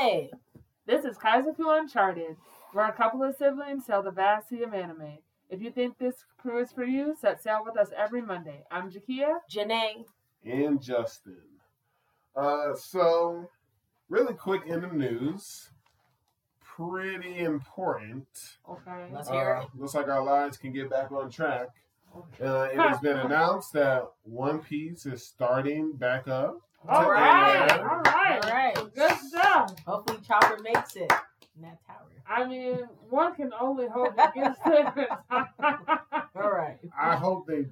Hey. This is Kaizoku Uncharted, where a couple of siblings sail the vast sea of anime. If you think this crew is for you, set sail with us every Monday. I'm Jakia. Jenae. And Justin. Uh, so, really quick in the news. Pretty important. Okay. Let's hear Uh, it. looks like our lives can get back on track. Uh, it has been announced that One Piece is starting back up. All to right. air. All right. All right. Good stuff. Hopefully Chopper makes it in that tower. I mean, one can only hope it gets there. All right. I hope they.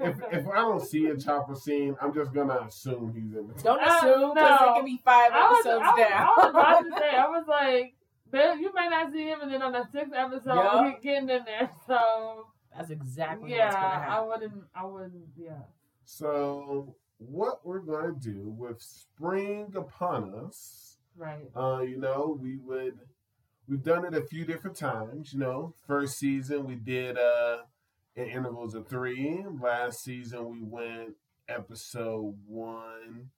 If if I don't see a chopper scene, I'm just gonna assume he's in the. Don't Uh, assume because no. it could be five I was, episodes I, was, down. I was about to say, I was like, "Man, you may not see him, and then on the sixth episode, Yeah. he getting in there. So That's exactly yeah, what's gonna I wouldn't, I wouldn't, yeah. So what we're gonna do with spring upon us? Right. Uh, you know, we would we've done it a few different times, you know. First season we did uh in intervals of three. Last season we went episode one,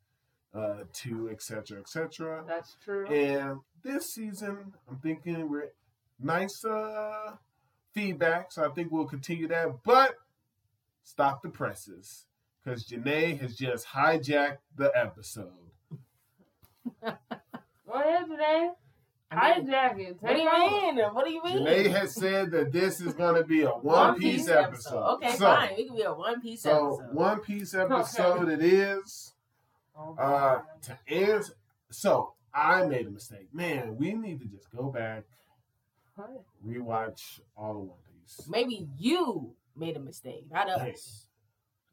uh, two, etc. etc. That's true. And this season I'm thinking we're nice uh feedback, so I think we'll continue that. But stop the presses. Because Jenae has just hijacked the episode. Go ahead today. I mean, Hijack it. what do you mean? What do you mean? Jenae has said that this is going to be a One, Piece, episode. Okay, so, fine. We can be a One Piece So, episode. One Piece episode it is. Oh, Uh, to answer, so I made a mistake. Man, we need to just go back, What? rewatch all of One Piece. Maybe you made a mistake, not Hey. us.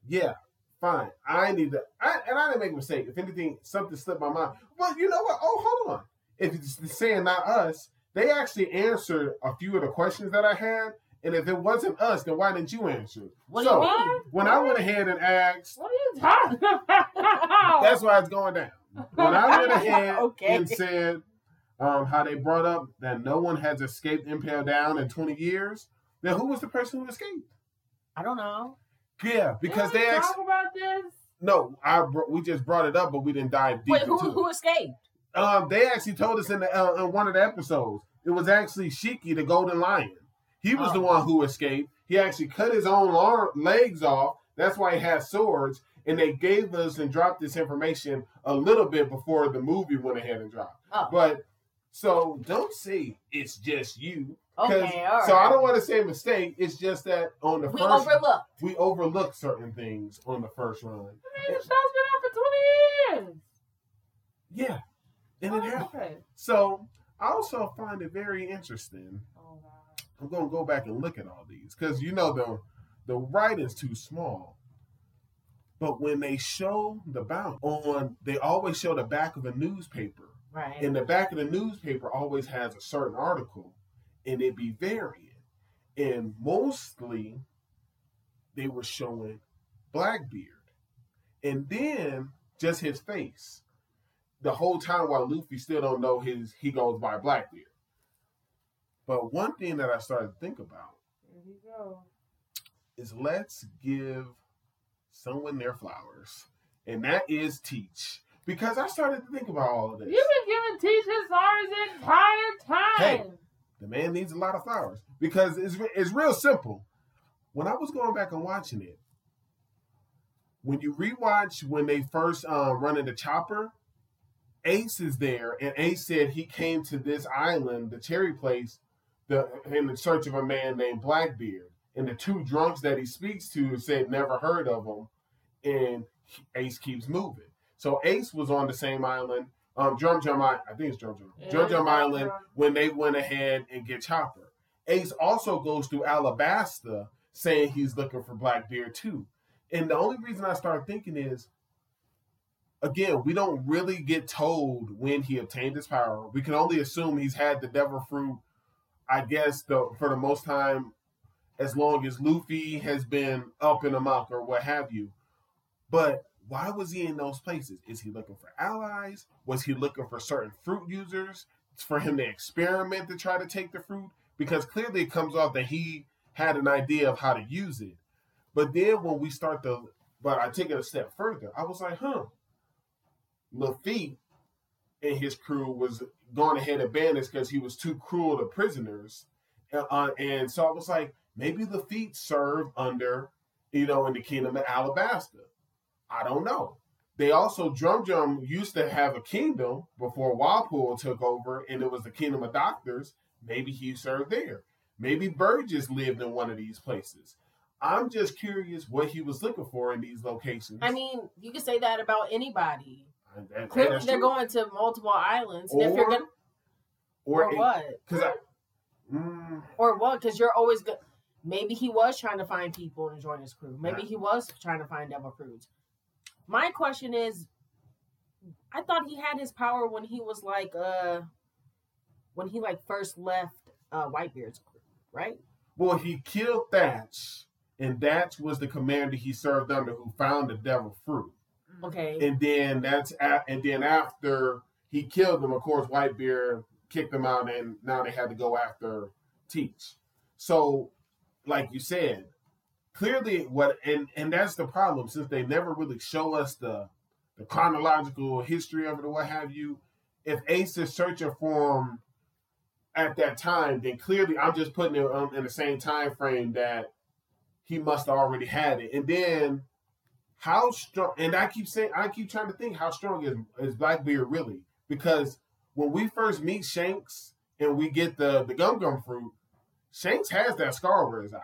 Yeah, fine. I need to, I, and I didn't make a mistake. If anything, something slipped my mind. Well, you know what? Oh, hold on. If it's saying not us, they actually answered a few of the questions that I had. And if it wasn't us, then why didn't you answer? What so you when I went ahead and asked, What are you talking about? that's why it's going down. When I went ahead Okay. and said um, how they brought up that no one has escaped Impel Down in 20 years, then who was the person who escaped? I don't know. Yeah, because they asked. about this. No, I we just brought it up, but we didn't dive deep Wait, who into it. who escaped? Um, they actually told us in the uh, in one of the episodes. It was actually Shiki, the Golden Lion. He was the Oh. one who escaped. He actually cut his own arm, legs off. That's why he has swords. And they gave us and dropped this information a little bit before the movie went ahead and dropped. Oh, But so don't say it's just you. Okay, all right. So I don't want to say mistake. It's just that on the We first overlooked. we overlook certain things on the first run. I mean, the show's been out for 20 years. Yeah, and it Oh, happened. okay. So I also find it very interesting. Oh, God. I'm gonna go back and look at all these because you know the the writing's too small. But when they show the bounty on, they always show the back of a newspaper, Right. and the back of the newspaper always has a certain article, and it be varying. And mostly, they were showing Blackbeard, and then just his face. The whole time while Luffy still don't know his he goes by Blackbeard. But one thing that I started to think about Here we go. is let's give someone their flowers, and that is Teach. Because I started to think about all of this. You've been giving Teach his flowers the entire time. Hey. The man needs a lot of flowers because it's it's real simple. When I was going back and watching it, when you rewatch when they first um, run into Chopper, Ace is there, and Ace said he came to this island, the Cherry Place, the in search of a man named Blackbeard. And the two drunks that he speaks to said never heard of him, and Ace keeps moving. So Ace was on the same island. Um, Drum Jum Island, I think it's Drum Jum. Yeah, Drum Drum Island Jum. when they went ahead and get Chopper. Ace also goes through Alabasta saying he's looking for Blackbeard too. And the only reason I start thinking is, again, we don't really get told when he obtained his power. We can only assume he's had the Devil Fruit, I guess, the, for the most time, as long as Luffy has been up in amok or what have you. But why was he in those places? Is he looking for allies? Was he looking for certain fruit users for him to experiment to try to take the fruit? Because clearly it comes off that he had an idea of how to use it. But then when we start to, but I take it a step further, I was like, huh, Lafitte and his crew was going ahead of bandits because he was too cruel to prisoners. Uh, and so I was like, maybe Lafitte served under, you know, in the kingdom of Alabasta. I don't know. They also Drum Drum used to have a kingdom before Wapol took over, and it was the kingdom of doctors. Maybe he served there. Maybe Burgess lived in one of these places. I'm just curious what he was looking for in these locations. I mean, you can say that about anybody. That- Clearly, they're true. going to multiple islands. and if you're Or- gonna, or, it- what, Because I, mm, or what? Because you're always good. Maybe he was trying to find people to join his crew. Maybe Yeah. he was trying to find devil crews. My question is, I thought he had his power when he was like, uh, when he like first left uh Whitebeard's crew, right? well, he killed Thatch, and Thatch was the commander he served under who found the devil fruit. Okay. And then that's a, and then after he killed them, of course, Whitebeard kicked them out, and now they had to go after Teach. So, like you said, clearly what and and that's the problem since they never really show us the the chronological history of it or what have you. If Ace is searching for him at that time, then clearly I'm just putting it in the same time frame that he must have already had it. And then how strong? And I keep saying, I keep trying to think how strong is is Blackbeard really? Because when we first meet Shanks and we get the the gum gum fruit, Shanks has that scar over his eye.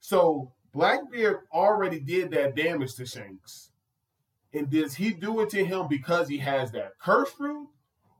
So Blackbeard already did that damage to Shanks. And does he do it to him because he has that curse fruit?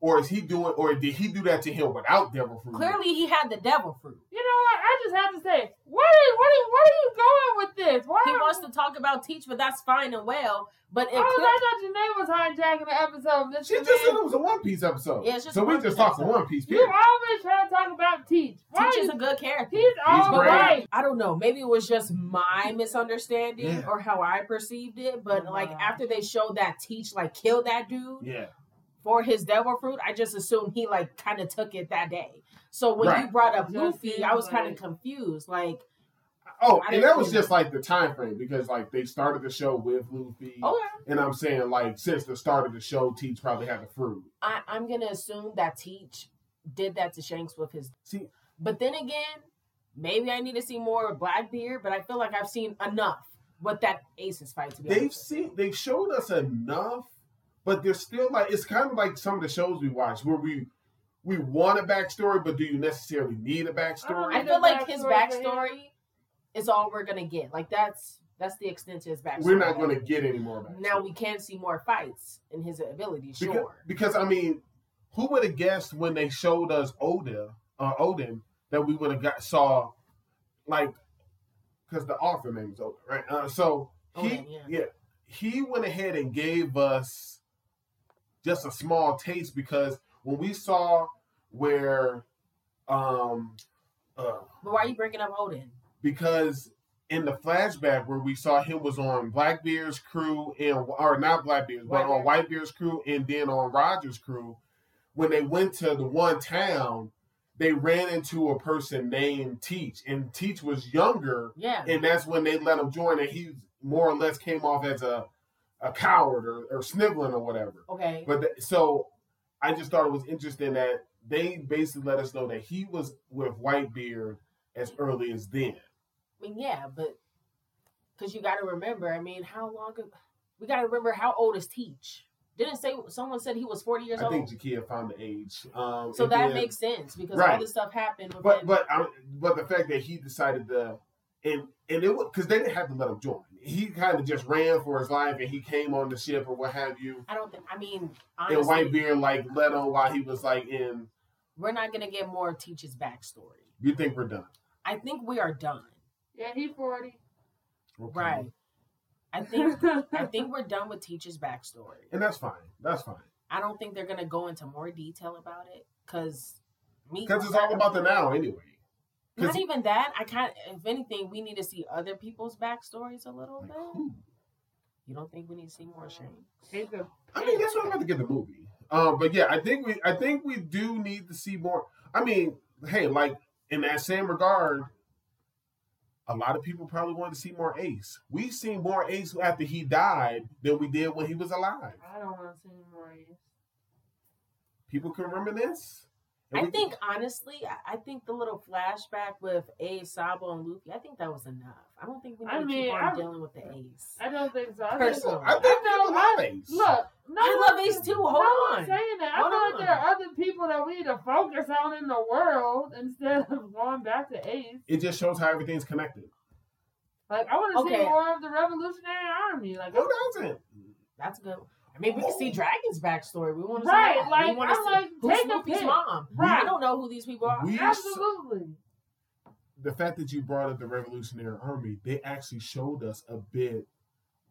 Or is he doing or did he do that to him without devil fruit? Clearly, he had the devil fruit. You know what? I just have to say, what are, what are, what are you going with this? Why He wants to talk about Teach, but that's fine and well. But it Oh, clear- I thought Jenae was hijacking the episode. This She is just said it was a One Piece episode. Yeah, just so we just Piece talking. One Piece. You Period. always trying to talk about Teach. Why Teach is is a good character. He's all great. I don't know. Maybe it was just my misunderstanding Yeah. or how I perceived it. But Oh, like wow. after they showed that Teach like killed that dude Yeah. For his devil fruit, I just assumed he like kind of took it that day. So when you brought up Luffy, I was kind of confused. Like, Oh, I and that was just like the time frame because like they started the show with Luffy, okay, and I'm saying like since the start of the show, Teach probably had the fruit. I, I'm gonna assume that Teach did that to Shanks with his. See, But then again, maybe I need to see more of Blackbeard. But I feel like I've seen enough with that Aces fight. To be they've seen they've showed us enough, but there's still like it's kind of like some of the shows we watch where we we want a backstory, but do you necessarily need a backstory? I need feel like his backstory for him. backstory is all we're gonna get. Like that's that's the extent to his backstory. We're not going to get any more backstory. Now we can see more fights in his abilities, sure. because I mean, who would have guessed when they showed us Oda, uh, Oden, that we would have got saw like because the author name is Oda, right? Uh, so he, Oden, yeah. he went ahead and gave us just a small taste because when we saw where, um, uh, But why are you bringing up Oden? because in the flashback where we saw him was on Blackbeard's crew and or not Blackbeard's, but on Whitebeard's crew and then on Roger's crew, when they went to the one town, they ran into a person named Teach, and Teach was younger, Yeah. and that's when they let him join, and he more or less came off as a a coward or, or sniveling or whatever. okay. But th- so I just thought it was interesting that they basically let us know that he was with Whitebeard as early as then. I mean, yeah, but because you got to remember, I mean, how long? We got to remember how old is Teach? Didn't say someone said he was forty years I old. I think Jakia found the age. Um, so that then- makes sense because Right. all this stuff happened. But within- but I, but the fact that he decided to and and it was because they didn't have to let him join. He kind of just ran for his life and he came on the ship or what have you. I don't think. I mean, And honestly, Whitebeard like let him while he was like in. we're not gonna get more of Teach's backstory. You think we're done? I think we are done. Yeah, he's 40. Okay. Right. I think I think we're done with Teach's backstory. And that's fine. That's fine I don't think they're gonna go into more detail about it because me because it's all about the now anyway. Not 'cause- even that. I kind of, if anything, we need to see other people's backstories a little Like bit. who? You don't think we need to see more Shane? I mean, that's what I'm about to get the movie. Um, but yeah, I think we, I think we do need to see more. I mean, hey, like in that same regard, a lot of people probably wanted to see more Ace. We've seen more Ace after he died than we did when he was alive. I don't want to see more. Ace. people can reminisce. And I think honestly, I- I think the little flashback with Ace, Sabo, and Luffy, I think that was enough. I don't think we need I to mean, keep on I- dealing with the Ace. I don't think so. I think, Personally. I think I know, people love Ace. look, no I love Ace too. Hold no on. one's saying that. Hold I feel on. like there are other people that we need to focus on in the world instead of going back to Ace. it just shows how everything's connected. Like I want to Okay. see more of the Revolutionary Army. Like Who doesn't? That's good. I mean, we can see Dragon's backstory. We want to Right, see that. like, we want to see like, who's take a mom. Right. I don't know who these people are. We absolutely. the fact that you brought up the Revolutionary Army, they actually showed us a bit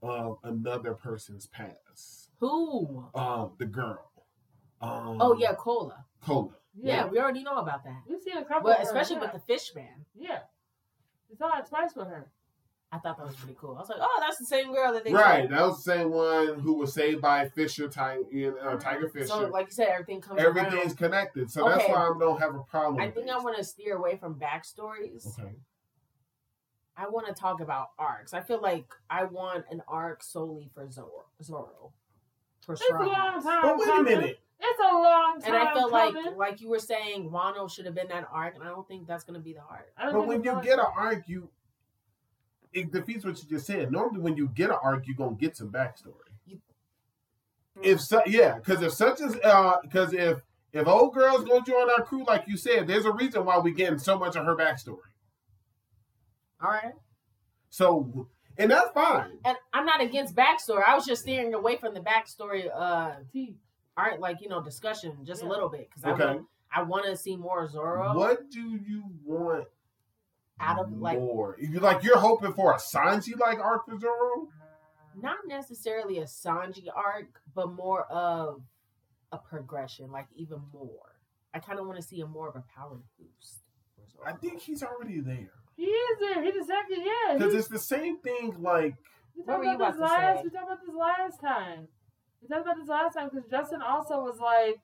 of another person's past. Who? Um, the girl. Um, Oh yeah, Koala. Koala. Yeah. Yeah, we already know about that. we've seen a couple. But of her, especially yeah. with the fish man. yeah, we saw it twice with her. I thought that was pretty cool. I was like, oh, that's the same girl that they Right, said. that was the same one who was saved by Fisher, Tiger, uh, Tiger Fisher. So, like you said, everything comes Everything's around. connected, so that's why I don't have a problem. I with think it. I want to steer away from backstories. Okay. I want to talk about arcs. I feel like I want an arc solely for Zoro. Zoro. For It's a long time. But wait a coming. minute. It's a long time. And I feel like, coming. like you were saying, Wano should have been that arc, and I don't think that's going to be the arc. I don't But when you get an arc, you it defeats what you just said. Normally, when you get an arc, you're gonna get some backstory. You- If so, yeah, because if such as uh, because if if old girl's gonna join our crew, like you said, there's a reason why we getting so much of her backstory. All right. So, and that's fine. And I'm not against backstory. I was just steering away from the backstory, uh, T. art like you know discussion just a little bit because I Okay. want, I want to see more Zoro What do you want out of like more? You like you're hoping for a Sanji like arc for Zoro? not necessarily a Sanji arc, but more of a progression, like even more. I kind of want to see a more of a power boost. I think he's already there He is there. He's the second. Yeah. because it's the same thing. Like We talked were you about this last. say? We talked about this last time. We talked about this last time because Justin also was like,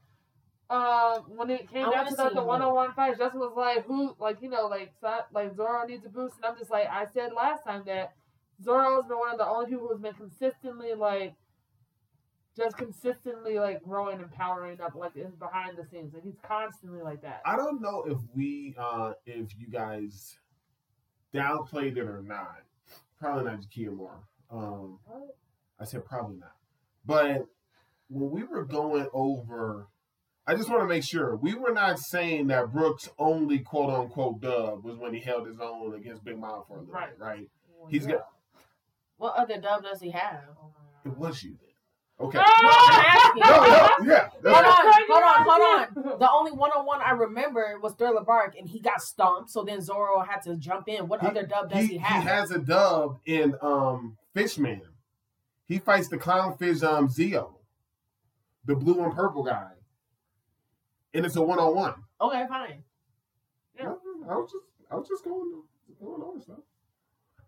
uh, when it came I down wanna to like the more. one on one fights, Justin was like, who, like you know, like Sa- like Zoro needs a boost, and I'm just like, I said last time that Zoro has been one of the only people who's been consistently like, just consistently like growing and powering up, like in behind the scenes, like he's constantly like that. I don't know if we, uh if you guys downplayed it or not. Probably not Jakia more. Um, What? I said probably not. But when we were going over, I just want to make sure we were not saying that Brooks' only quote unquote dub was when he held his own against Big Mom for a little Right. bit, right? Well, He's yeah. got- What other dub does he have? Oh It was you then. Okay. No, I'm. No, no, yeah. Hold that's- on, hold on, hold on. The only one on one I remember was Thriller Bark, and he got stomped. So then Zoro had to jump in. What He- other dub does he, he, have? has a dub in um Fishman. He fights the clownfish um Zeo, the blue and purple guy, and it's a one on one. okay, fine. Yeah. I was just I was just going going over stuff.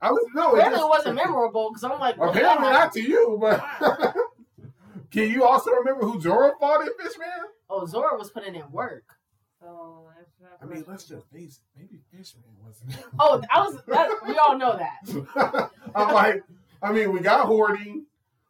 I was no, it Apparently, just- it wasn't memorable because I'm like, what the Apparently hell not to you, but can you also remember who Zoro fought in Fishman? Oh, Zoro was putting in work. So that's I mean, let's just face it. Maybe Fishman wasn't. Oh, I was. That, we all know that I'm like, I mean, we got Hody,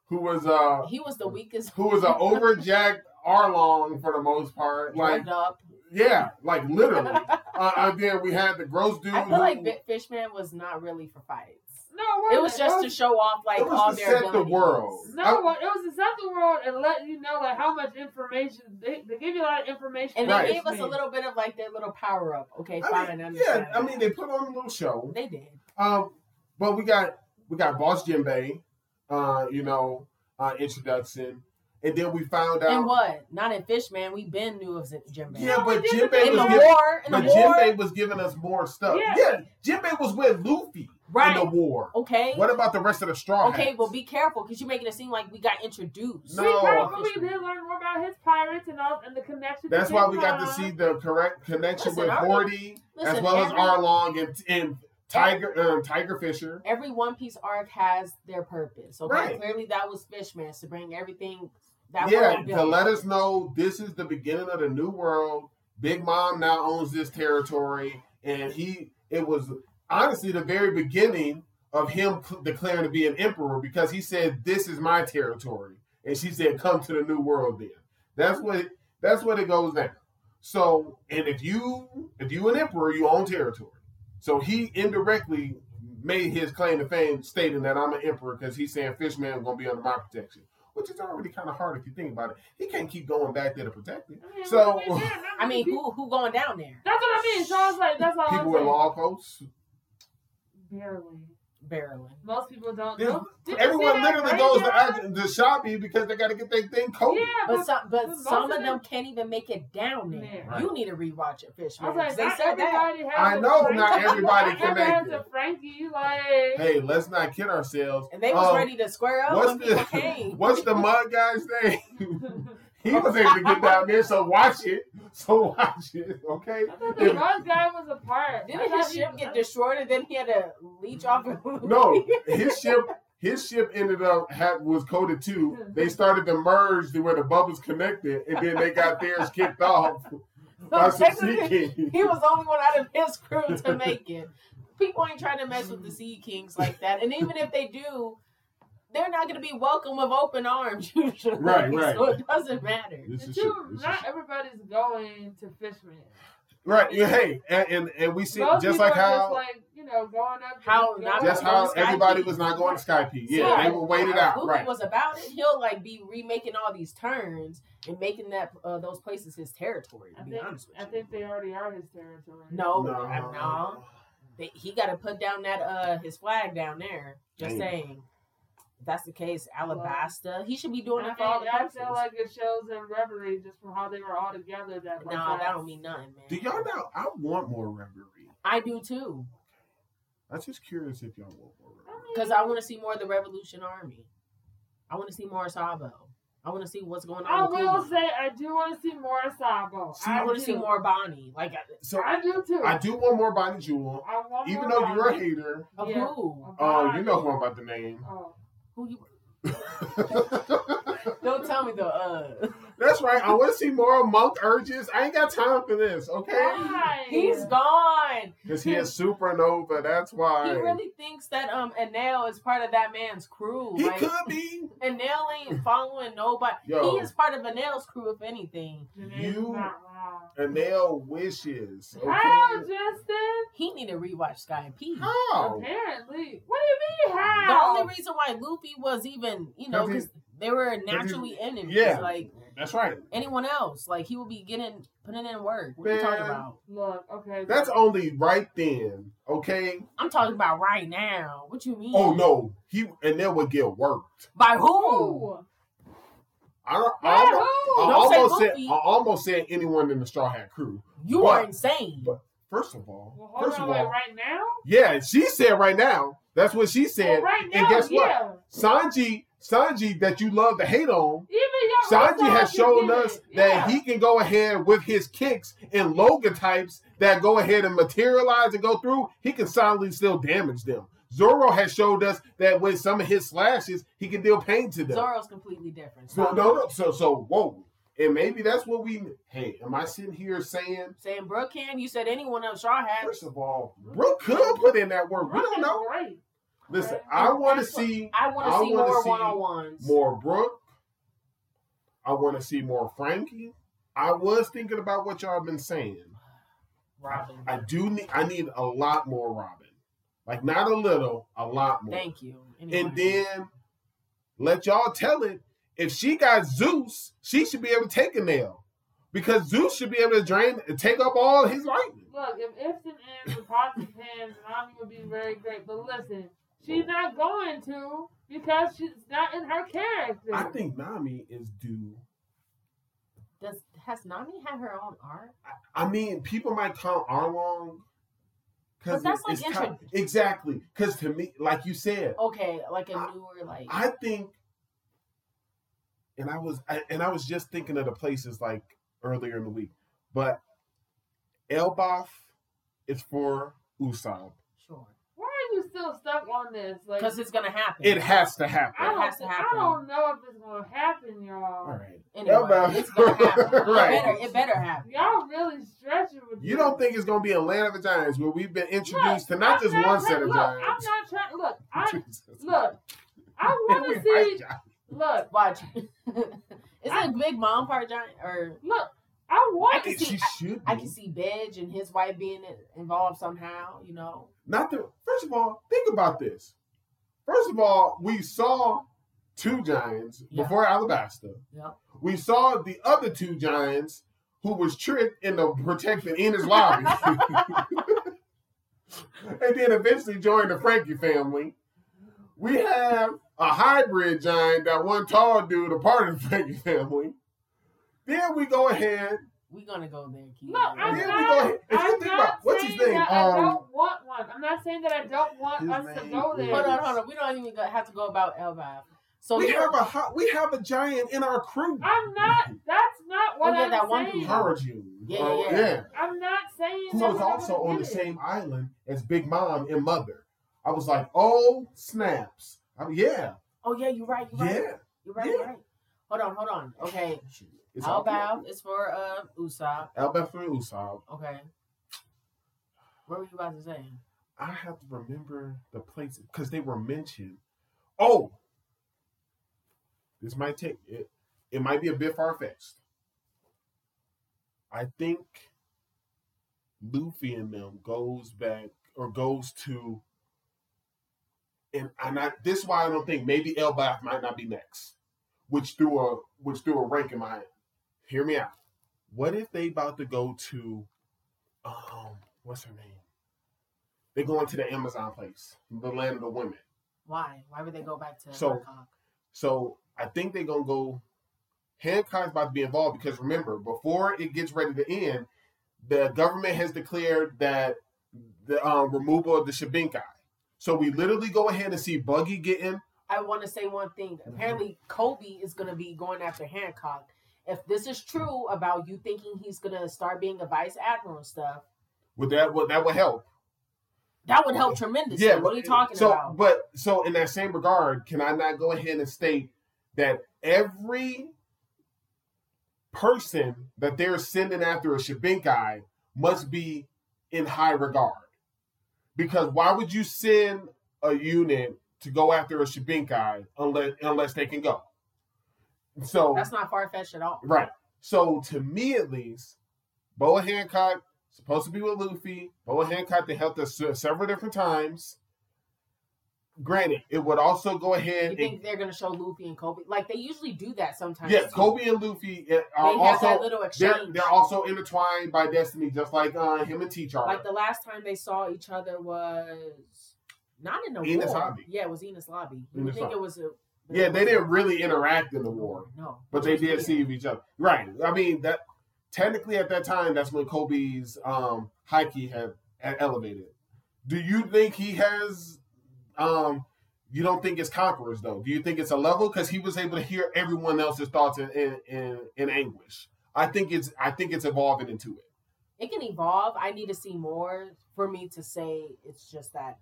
who was uh he was the weakest. who was an overjacked Arlong for the most part. Like, up. yeah, like literally. uh, and then we had the gross dude. I feel who, like Bit Fishman was not really for fights. no, It wait was a just minute. to show off like It was all to their set the world. No, well, it was to set the world and let you know like how much information they, they give you a lot of information. And Right. they gave us a little bit of like their little power up. Okay, I fine, mean, I understand. yeah, I mean, they put on a little show. they did. Um, but we got we got Boss Jinbei, uh, you know, uh, introduction, and then we found out. And what? Not in Fishman. We been knew of Jinbei. Yeah, but we Jinbei was the giving, war, in the but war, Jinbei was giving us more stuff. Yeah. Yeah, Jinbei was with Luffy right? in the war. Okay. What about the rest of the Straw Okay, well, be careful because you're making it seem like we got introduced. No. we probably did learn more about his pirates and all and the connection. That's why we got to see the correct connection Listen, with I Hody as Listen, well as Arlong and, and Tiger um, Tiger Fisher. Every One Piece arc has their purpose. Okay, Right. clearly that was Fishman to bring everything that yeah, to let us know this is the beginning of the new world. Big Mom now owns this territory, and he it was honestly the very beginning of him declaring to be an emperor because he said, "This is my territory," and she said, "Come to the new world." Then that's what That's what it goes down. So, and if you if you an emperor, you own territory. So he indirectly made his claim to fame, stating that I'm an emperor because he's saying Fishman gonna be under my protection, which is already kind of hard if you think about it. He can't keep going back there to protect it. I mean, So- I mean, yeah, I mean, who who going down there? That's what I mean. So I was like, that's all I'm People with law posts. Barely. Barely. Most people don't. There's- know. Did Everyone see that literally goes to, graveyard? act- to shopping because they got to get their thing coated. Yeah, But but, some, but some of of them them- can't even make it down there. Yeah. Right. You need to rewatch it, I Fishman. was like, they said that. everybody has I a know Franky. not everybody Not can make it. Franky, like. Hey, let's not kid ourselves. And they was Um, ready to square up what's when people the came. what's the mud guy's name? he was able to get down there, so watch it. So watch it, okay? I thought the drug guy was a part. Didn't his he- ship get destroyed and then he had to leech off of No, his ship his ship ended up had was coated too. They started to merge to where the bubbles connected, and then they got theirs kicked off by some sea king. he was the only one out of his crew to make it. People ain't trying to mess with the Sea Kings like that. And even if they do, they're not going to be welcome with open arms usually. Right, right. So it doesn't matter. This is two, shit. This not shit. everybody's going to Fishman. Right, yeah, hey, and, and and we see Most just like are how just like you know going up. How the not door. just how everybody Peak. was not going to Skypiea. Yeah, Yeah. they were waited out. Luffy Right. was about it. He'll like be remaking all these turns and making that uh, those places his territory. To I be think, honest with I you. think they already are his territory. no, No. no, no. They, he got to put down that uh his flag down there. Just Damn. saying. If that's the case, Alabasta. He should be doing I, that for all mean, the I feel like it shows in Reverie just from how they were all together. That like, Nah, that that- don't mean nothing, man. Do y'all know? I want more reverie. I do too, I'm just curious if y'all want more reverie. because I want to see more of the Revolution Army. I want to see more Sabo. I want to see what's going I on. with will Kuma. say I do want to see more Sabo. See, I I want to see more Bonney. Like, So I do too. I do want more Bonney Jewel. I want Even more though you're a hater, of Yeah. who? oh, you know who I'm about to name. Oh. Who you? Don't tell me the uh. That's right. I want to see more Monk Urouge. I ain't got time for this, okay? Why? He's gone. Because he is supernova. That's why. He really thinks that um Enel is part of that man's crew. He like, could be. Enel ain't following nobody. Yo. He is part of Enel's crew, if anything. You- not wrong. Enel wishes. Okay? How, Justin? He need to rewatch Sky and P. How? Apparently. What do you mean, How? The only reason why Luffy was even, you know, 'Cause because they were naturally enemies. Yeah. Like That's right. anyone else, like he will be getting putting in work. What are you talking about? Look, okay. That's only right then, okay? I'm talking about right now. What you mean? Oh no, he Enel would get worked. By who? Who? I, don't, I, By almost, who? I say almost said I almost said anyone in the Straw Hat crew. You But- are insane. but- First of all, Well, hold first on, of wait, all, right now? yeah, she said right now. That's what she said. Well, right now, and guess what? yeah. Sanji, Sanji, that you love to hate on, Even your Sanji has shown us that Yeah. he can go ahead with his kicks and Logia types that go ahead and materialize and go through. He can solidly still damage them. Zoro has showed us that with some of his slashes, he can deal pain to them. Zoro's completely different. So no, no, so so whoa, and maybe that's what we. Hey, am I sitting here saying? saying Brook can. You said anyone else Straw Hat. First of all, Brook could put in that work. We don't know. Great. Listen. I want to see I want to see more one on ones. more Brook. I want to see more Franky. I was thinking about what y'all been saying. Robin. I do need. I need a lot more Robin. Like not a little, a lot more. Thank you. Anyway. And then let y'all tell it. If she got Zeus, she should be able to take a nail. Because Zeus should be able to drain and take up all his lightning. Look, if ifs and ands and pots and pans, Nami would be very great. But listen, she's not going to because she's not in her character. I think Nami is due. Does has Nami had her own art? I mean, people might count Arlong. But that's like it's kind- intro- exactly. Because to me, like you said, Okay, like a I- newer like. I think, and I was, I, and I was just thinking of the places like earlier in the week, but Elbaf is for Usopp. sure. Why are you still stuck on this? Like, Because it's gonna happen. It has to happen. I don't, has to happen. I don't know if it's gonna happen, y'all. All right. Anyway, Elbaf. it's gonna happen. Right. It better, it better happen. Y'all really stretching with You this. don't think it's gonna be a land of the giants where we've been introduced Look, to not I'm just one set of look, I'm giants? not trying. Look, I look. I want to see. giants. Look, Watch. Isn't Big Mom part giant? Or Look, I want I I can think see- she should. I can see Bege and his wife being involved somehow. You know, Not the first of all, think about this. First of all, we saw two giants Yeah. before Alabasta. yeah. We saw the other two giants who was tricked into protecting Enies Lobby. and then eventually joined the Franky family. We have a hybrid giant, that one tall dude, a part of the Franky family. Then we go ahead. We gonna go there, Keith. No, I'm Yeah, not. If you I'm think not about- what's his saying name? that I Um, don't want one. I'm not saying that I don't want his us to go there. Hold on, hold on. We don't even have to go about Elbaf. So we have a hot, we have a giant in our crew. I'm not. That's not what Oh, yeah, I'm that one saying. dude. Harjun. Yeah, Oh, yeah, yeah. I'm not saying Who that's was also I'm on the same island as Big Mom and Mother. I was like, oh snaps. I mean, yeah, Oh yeah, you're right. You're right. yeah. You're right. Yeah. You're right. Hold on, hold on. Okay, It's good. Is for uh Usopp. Elbaf for Usopp. Okay. What were you about to say? I have to remember the places because they were mentioned. Oh, this might take it. It might be a bit far fetched. I think Luffy and them goes back or goes to, and and I, this is why I don't think maybe Elbaf might not be next, which threw a which threw a rank in my head. Hear me out. What if they about to go to, um, what's her name? They going to the Amazon place, the land of the women. Why? Why would they go back to So- Hancock? So I think they're gonna go. Hancock's about to be involved because remember, before it gets ready to end, the government has declared that the um, removal of the Shabinkai. So we literally go ahead and see Buggy getting. I want to say one thing. Apparently, Koby is going to be going after Hancock. If this is true about you thinking he's going to start being a vice admiral and stuff, Would that would that would help? that would help tremendously. Yeah, what are you talking so, about? But so in that same regard, can I not go ahead and state that every person that they're sending after a Shabinkai must be in high regard? Because why would you send a unit to go after a Shabinkai unless unless they can go? So That's not far fetched at all. Right. So to me, at least, Boa Hancock supposed to be with Luffy. Boa Hancock they helped us several different times. Granted, it would also go You ahead and think they're going to show Luffy and Koby? Like they usually do that sometimes. yeah, too. Koby and Luffy They are have that also little they're they're also intertwined by destiny, just like uh, him and T Char. Like the last time they saw each other was not in the Enies war. Lobby. Yeah, it was Enies Lobby. You Enies think Lobby. it was a. yeah, they didn't really interact in the war. No, But they did see each other. Right. I mean that technically at that time that's when Koby's um haki had, had elevated. Do you think he has um you don't think it's conquerors though? Do you think it's a level? Because he was able to hear everyone else's thoughts in, in in in anguish. I think it's I think it's evolving into it. It can evolve. I need to see more for me to say it's just that.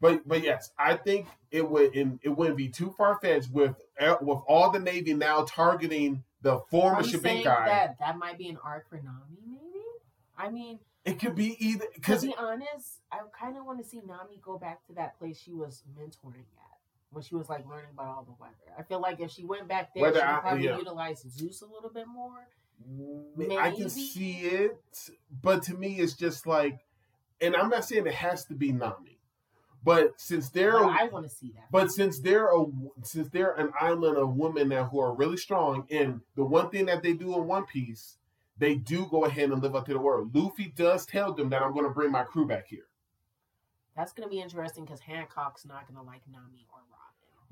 But but yes, I think it would in, it wouldn't be too far fetched with uh, with all the Navy now targeting the former saying Shabinkai. that that might be an arc for Nami? Maybe. I mean, It could be either Because to be honest, I kind of want to see Nami go back to that place she was mentoring at when she was like learning about all the weather. I feel like if she went back there, Whether she could I- probably yeah. utilize Zeus a little bit more. I Maybe. can see it, but to me, it's just like, and I'm not saying it has to be Nami, but since they're, But I want to see that. but since they're a, since they're an island of women now who are really strong, and the one thing that they do in One Piece, they do go ahead and live up to the word. Luffy does tell them that I'm going to bring my crew back here. That's gonna be interesting because Hancock's not gonna like Nami or Robin.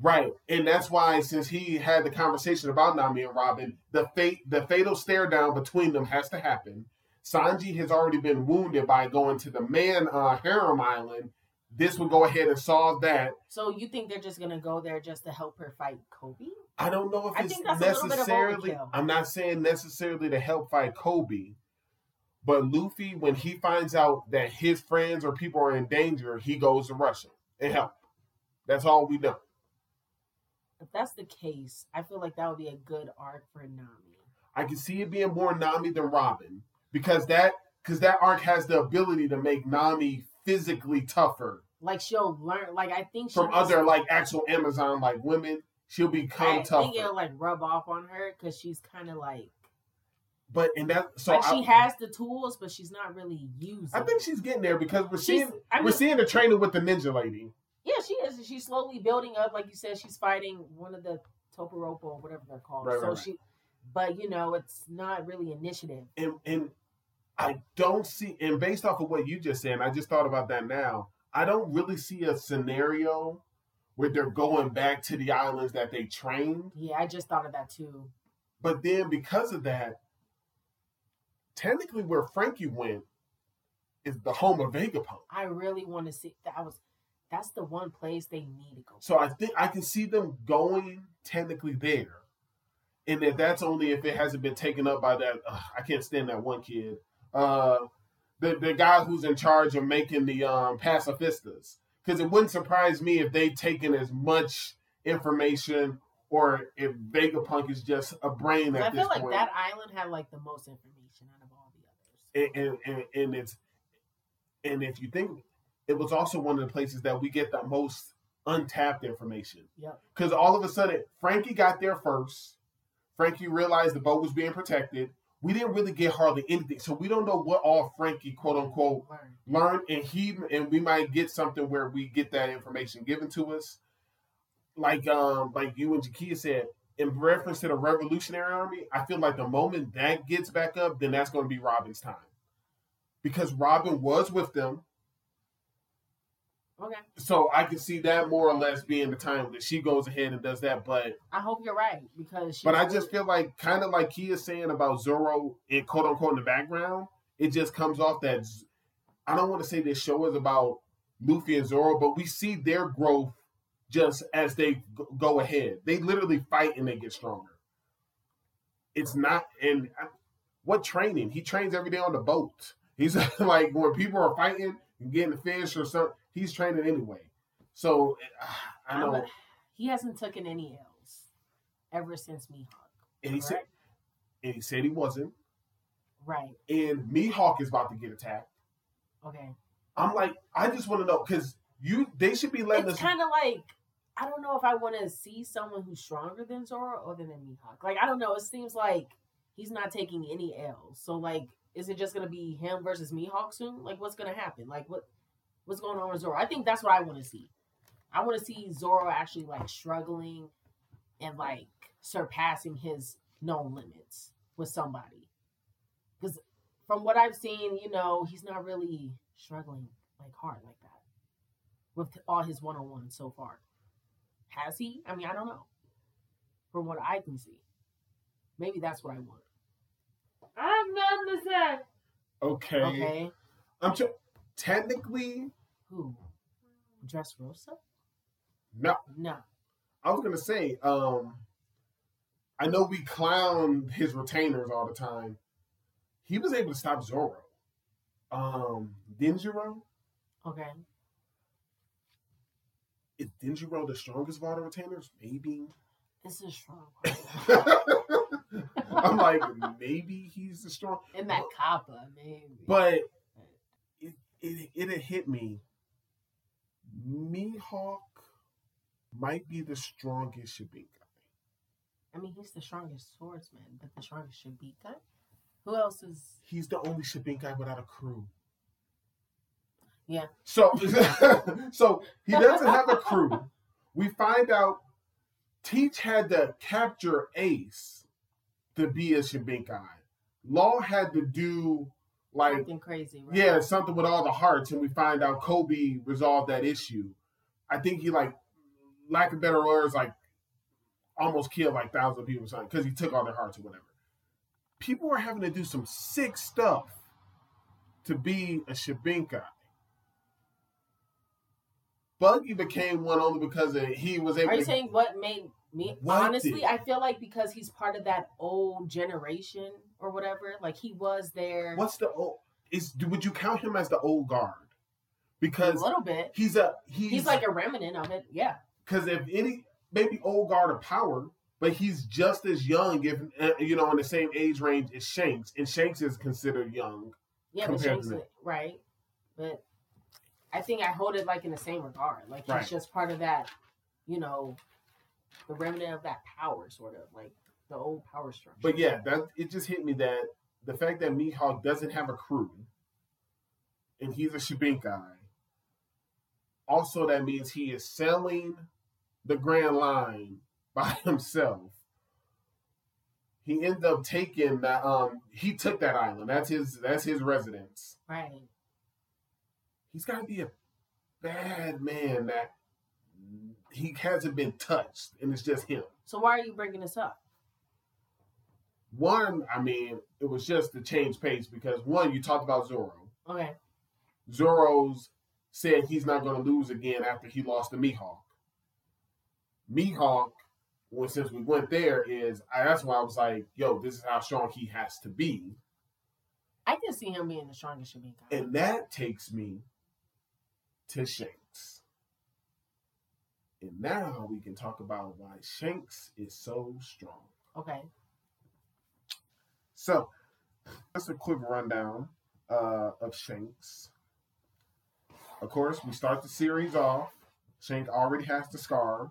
Right, and that's why since he had the conversation about Nami and Robin, the fate, the fatal stare down between them has to happen. Sanji has already been wounded by going to the man uh, harem island. This would go ahead and solve that. So you think they're just gonna go there just to help her fight Koby? I don't know if I it's think that's a little bit of necessarily. I'm not saying necessarily to help fight Koby, but Luffy, when he finds out that his friends or people are in danger, he goes to Russia and help. That's all we know. If that's the case, I feel like that would be a good arc for Nami. I can see it being more Nami than Robin because that because that arc has the ability to make Nami physically tougher Like she'll learn. Like I think from other like actual Amazon like women. she'll become I tougher. think it'll like rub off on her because she's kind of like but and that so like I, she has the tools, but she's not really using. I think she's getting there because we're she's. seeing I we're seeing the training with the ninja lady. yeah, she is. She's slowly building up. Like you said, she's fighting one of the Toporopo or whatever they're called. Right, so right, right. she, but you know, it's not really initiative. and and I don't see and based off of what you just said, I just thought about that now. I don't really see a scenario where they're going back to the islands that they trained. Yeah, I just thought of that too. But then because of that, technically where Franky went is the home of Vegapunk. I really want to see that was. That's the one place they need to go. So I think I can see them going technically there. And if that's only if it hasn't been taken up by that, ugh, I can't stand that one kid. Uh, the the guy who's in charge of making the um, pacifistas, because it wouldn't surprise me if they've taken as much information or if Vegapunk is just a brain at I this feel like point. that island had like the most information out of all the others. and, and, and, and it's and if you think it was also one of the places that we get the most untapped information Yep. because all of a sudden franky got there first franky realized the boat was being protected we didn't really get hardly anything. So we don't know what all franky quote unquote Learn. learned and he and we might get something where we get that information given to us. Like um like you and Jakia said in reference to the revolutionary army i feel like the moment that gets back up then that's going to be robin's time. Because robin was with them Okay. so i can see that more or less being the time that she goes ahead and does that but I hope you're right because. but i just feel like kind of like Kia's saying about zoro in quote unquote in the background it just comes off that I don't want to say this show is about luffy and zoro but we see their growth just as they go ahead they literally fight and they get stronger it's not and uh, what training he trains every day on the boat he's like when people are fighting and getting the fish or something he's training anyway so i know a- he hasn't taken any L's ever since Mihawk. and he said and he said he wasn't Right. and Mihawk is about to get attacked. Okay. I'm like, I just want to know because you they should be letting It's us. kind of like I don't know if I want to see someone who's stronger than Zoro or than Mihawk. Like I don't know. It seems like he's not taking any L's. So like, is it just gonna be him versus Mihawk soon? Like, what's gonna happen? Like, what what's going on with Zoro? I think that's what I want to see. I want to see Zoro actually like struggling and like surpassing his known limits with somebody. Because from what I've seen, you know, he's not really struggling like hard like that with all his one on ones so far. Has he? I mean, I don't know. From what I can see, maybe that's what I want. I have nothing to say. okay, Okay, I'm tr- technically who? Dressrosa? no. No. I was gonna say, um, I know we clown his retainers all the time. He was able to stop Zoro. Um, Denjiro Okay. is Denjiro the strongest of all the retainers? Maybe. This is strong. I'm like, maybe he's the strong. In that kappa, maybe. But it it it hit me. Mihawk might be the strongest Shabinkai. I mean, he's the strongest swordsman, but the strongest should be guy. Who else is? He's the only Shabinkai without a crew. Yeah. So so he doesn't have a crew. We find out Teach had to capture Ace to be a Shabinkai. Law had to do like Something crazy, right? Yeah, something with all the hearts, and we find out Koby resolved that issue. I think he like, lack of better words, like almost killed like thousands of people or something because he took all their hearts or whatever. People are having to do some sick stuff to be a Shabinkai. Buggy became one only because of, he was able Are you to. saying what made me? What honestly, did- I feel like because he's part of that old generation or whatever. Like he was there what's the old? Is would you count him as the old guard? Because a little bit. he's a he's, He's like a remnant of it. Yeah. because if any maybe old guard of power, but he's just as young, if uh, you know, in the same age range as Shanks, and Shanks is considered young. Yeah, but Shanks, right? But I think I hold it like in the same regard. Like he's just part of that, you know, the remnant of that power, sort of like the old power structure. But yeah, that it just hit me that the fact that Mihawk doesn't have a crew and he's a Shibinkai, also that means he is selling the Grand Line by himself. He ended up taking that um he took that island. That's his that's his residence. right. He's gotta be a bad man that he hasn't been touched and it's just him. So why are you bringing this up? One, I mean, it was just to change pace because one, you talked about Zoro. Okay. Zoro's said he's not going to lose again after he lost to Mihawk. Mihawk, well, since we went there, is I, that's why I was like, yo, this is how strong he has to be. I can see him being the strongest Shichibukai. And that takes me to Shanks. And now we can talk about why Shanks is so strong. Okay. So, just a quick rundown uh, of Shanks. Of course, we start the series off. Shanks already has the scar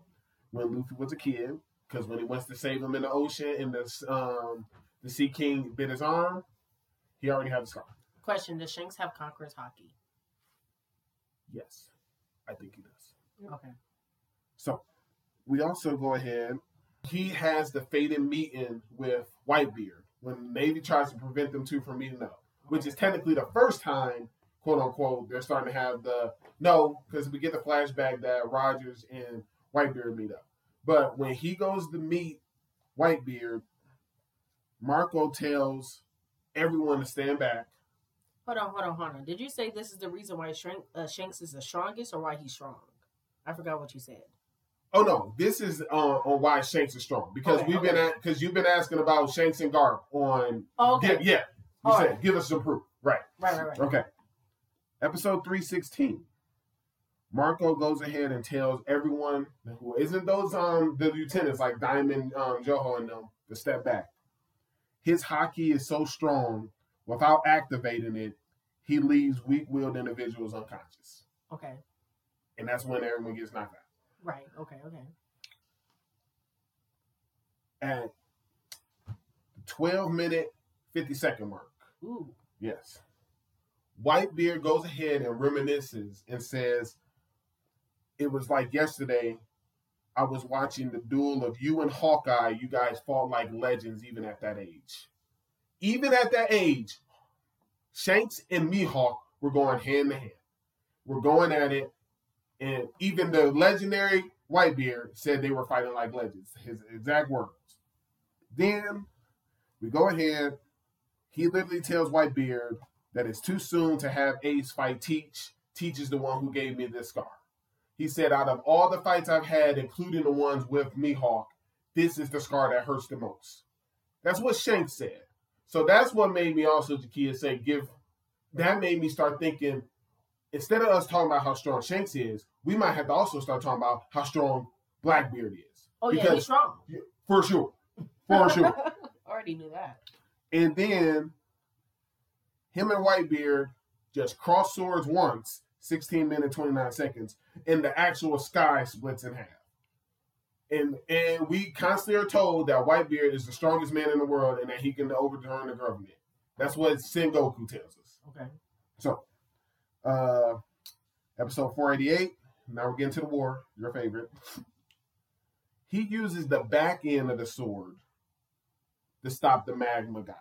when Luffy was a kid, because when he wants to save him in the ocean and the um, the Sea King bit his arm, he already had the scar. Question: Does Shanks have Conqueror's Haki? Yes, I think he does. Okay. So, we also go ahead. He has the fated meeting with Whitebeard when Navy tries to prevent them two from meeting up, which is technically the first time, quote unquote, they're starting to have the no, because we get the flashback that Rogers and Whitebeard meet up. But when he goes to meet Whitebeard, Marco tells everyone to stand back. Hold on, hold on, hold on. Did you say this is the reason why Shank, uh, Shanks is the strongest, or why he's strong? I forgot what you said. Oh no, this is uh, on why Shanks is strong because Okay, we've been okay. at because you've been asking about Shanks and Garp on Oh, okay. Give- yeah. You All said right. give us some proof. Right. Right, right, right. Okay. Episode 316. Marco goes ahead and tells everyone who isn't those um the lieutenants like Diamond, um, Joho and them to step back. His Haki is so strong without activating it, he leaves weak willed individuals unconscious. Okay. And that's when everyone gets knocked out. Right. Okay. Okay. At 12 minute 50 second mark. Ooh. Yes. Whitebeard goes ahead and reminisces and says, It was like yesterday. I was watching the duel of you and Hawkeye. You guys fought like legends even at that age. Even at that age, Shanks and Mihawk were going hand to hand. We're going at it. And even the legendary Whitebeard said they were fighting like legends. His exact words. Then we go ahead. He literally tells Whitebeard that it's too soon to have Ace fight Teach. Teach is the one who gave me this scar. He said, out of all the fights I've had, including the ones with Mihawk, this is the scar that hurts the most. That's what Shanks said. So that's what made me also, Jakia, say, give. That made me start thinking, instead of us talking about how strong Shanks is, we might have to also start talking about how strong Blackbeard is. Oh yeah, he's strong. For sure. For sure. Already knew that. And then him and Whitebeard just cross swords once, 16 minutes, 29 seconds, and the actual sky splits in half. And and we constantly are told that Whitebeard is the strongest man in the world and that he can overturn the government. That's what Sengoku tells us. Okay. So, uh, episode 488. Now we're getting to the war, your favorite. He uses the back end of the sword to stop the magma guy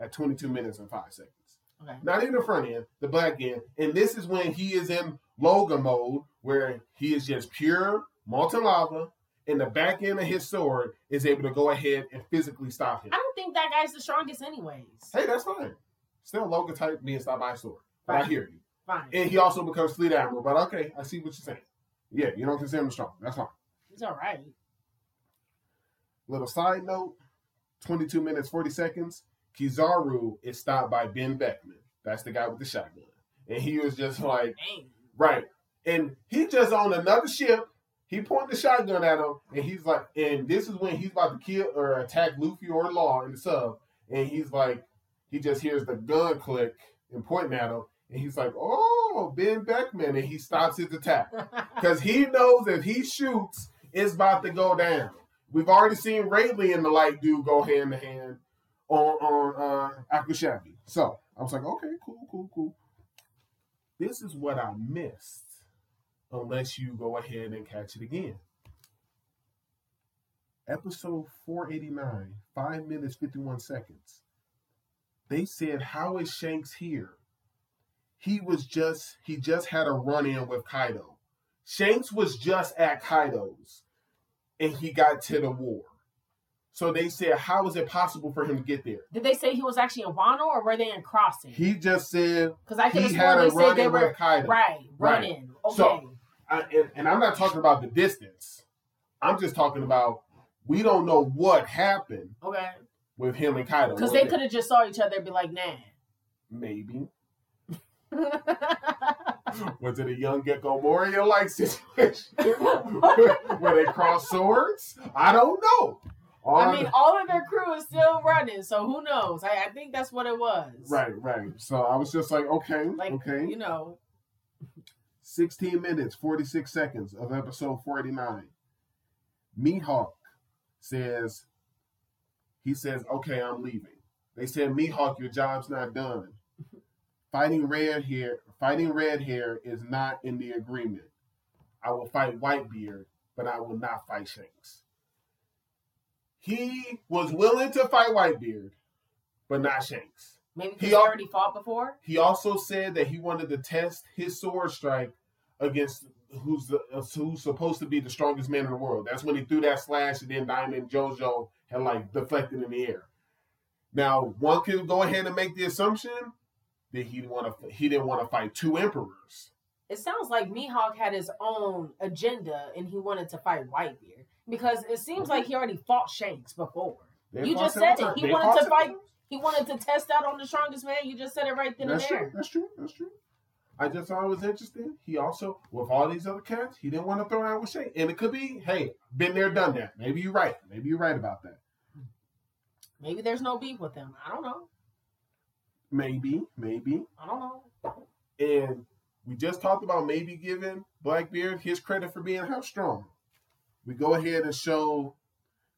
at 22 minutes and 5 seconds. Okay. Not in the front end, the back end. And this is when he is in Logia mode, where he is just pure molten lava, and the back end of his sword is able to go ahead and physically stop him. I don't think that guy's the strongest, anyways. Hey, that's fine. Still Logia type being stopped by a sword. But I hear you. Fine. And he also becomes fleet admiral. But okay, I see what you're saying. Yeah, you don't consider him strong. That's fine. He's all right. Little side note 22 minutes, 40 seconds. Kizaru is stopped by Ben Beckman. That's the guy with the shotgun. And he was just like, Dang. right. And he just on another ship. He pointed the shotgun at him, and he's like, and this is when he's about to kill or attack Luffy or Law in the sub. And he's like, he just hears the gun click and pointing at him. And he's like, oh, Ben Beckman. And he stops his attack. Because he knows if he shoots It's about to go down. We've already seen Rayleigh and the light dude go hand to hand on on uh Akushabi. So I was like, okay, cool, cool, cool. This is what I missed, Um, unless you go ahead and catch it again. Episode 489, 5 minutes 51 seconds. They said, How is Shanks here? He was just he just had a run-in with Kaido. Shanks was just at Kaido's and he got to the war. So they said, How is it possible for him to get there? Did they say he was actually in Wano or were they in Crossing? He just said Because I could have he had a they said they were with Kaido. right, Right. running. Okay. So- I, and, and I'm not talking about the distance. I'm just talking about we don't know what happened okay. with him and Kaido. Because they could have just saw each other and be like, nah. maybe was it a young Gecko Moria like situation where they cross swords? I don't know. All I mean, all of their crew is still running, so who knows? I, I think that's what it was. right, right. So I was just like, okay, Like, okay. you know, 16 minutes, 46 seconds of episode 49. Mihawk says, he says, okay, I'm leaving. They said, Mihawk, your job's not done. Fighting red hair, fighting red hair is not in the agreement. I will fight Whitebeard, but I will not fight Shanks. He was willing to fight Whitebeard, but not Shanks. Maybe He al- already fought before. He also said that he wanted to test his sword strike against who's the, who's supposed to be the strongest man in the world. That's when he threw that slash, and then Diamond JoJo had like deflected in the air. Now, one could go ahead and make the assumption that he want to he didn't want to fight two emperors. It sounds like Mihawk had his own agenda and he wanted to fight Whitebeard because it seems like he already fought Shanks before. They You just said it. He They wanted to fight-. He wanted to test out on the strongest man. You just said it right then That's and true. there. That's true. That's true. I just thought it was interesting. He also, with all these other cats, he didn't want to throw out with Shane. And it could be, hey, been there, done that. Maybe you're right. Maybe you're right about that. Maybe there's no beef with him. I don't know. Maybe, maybe. I don't know. And we just talked about maybe giving Blackbeard his credit for being how strong. We go ahead and show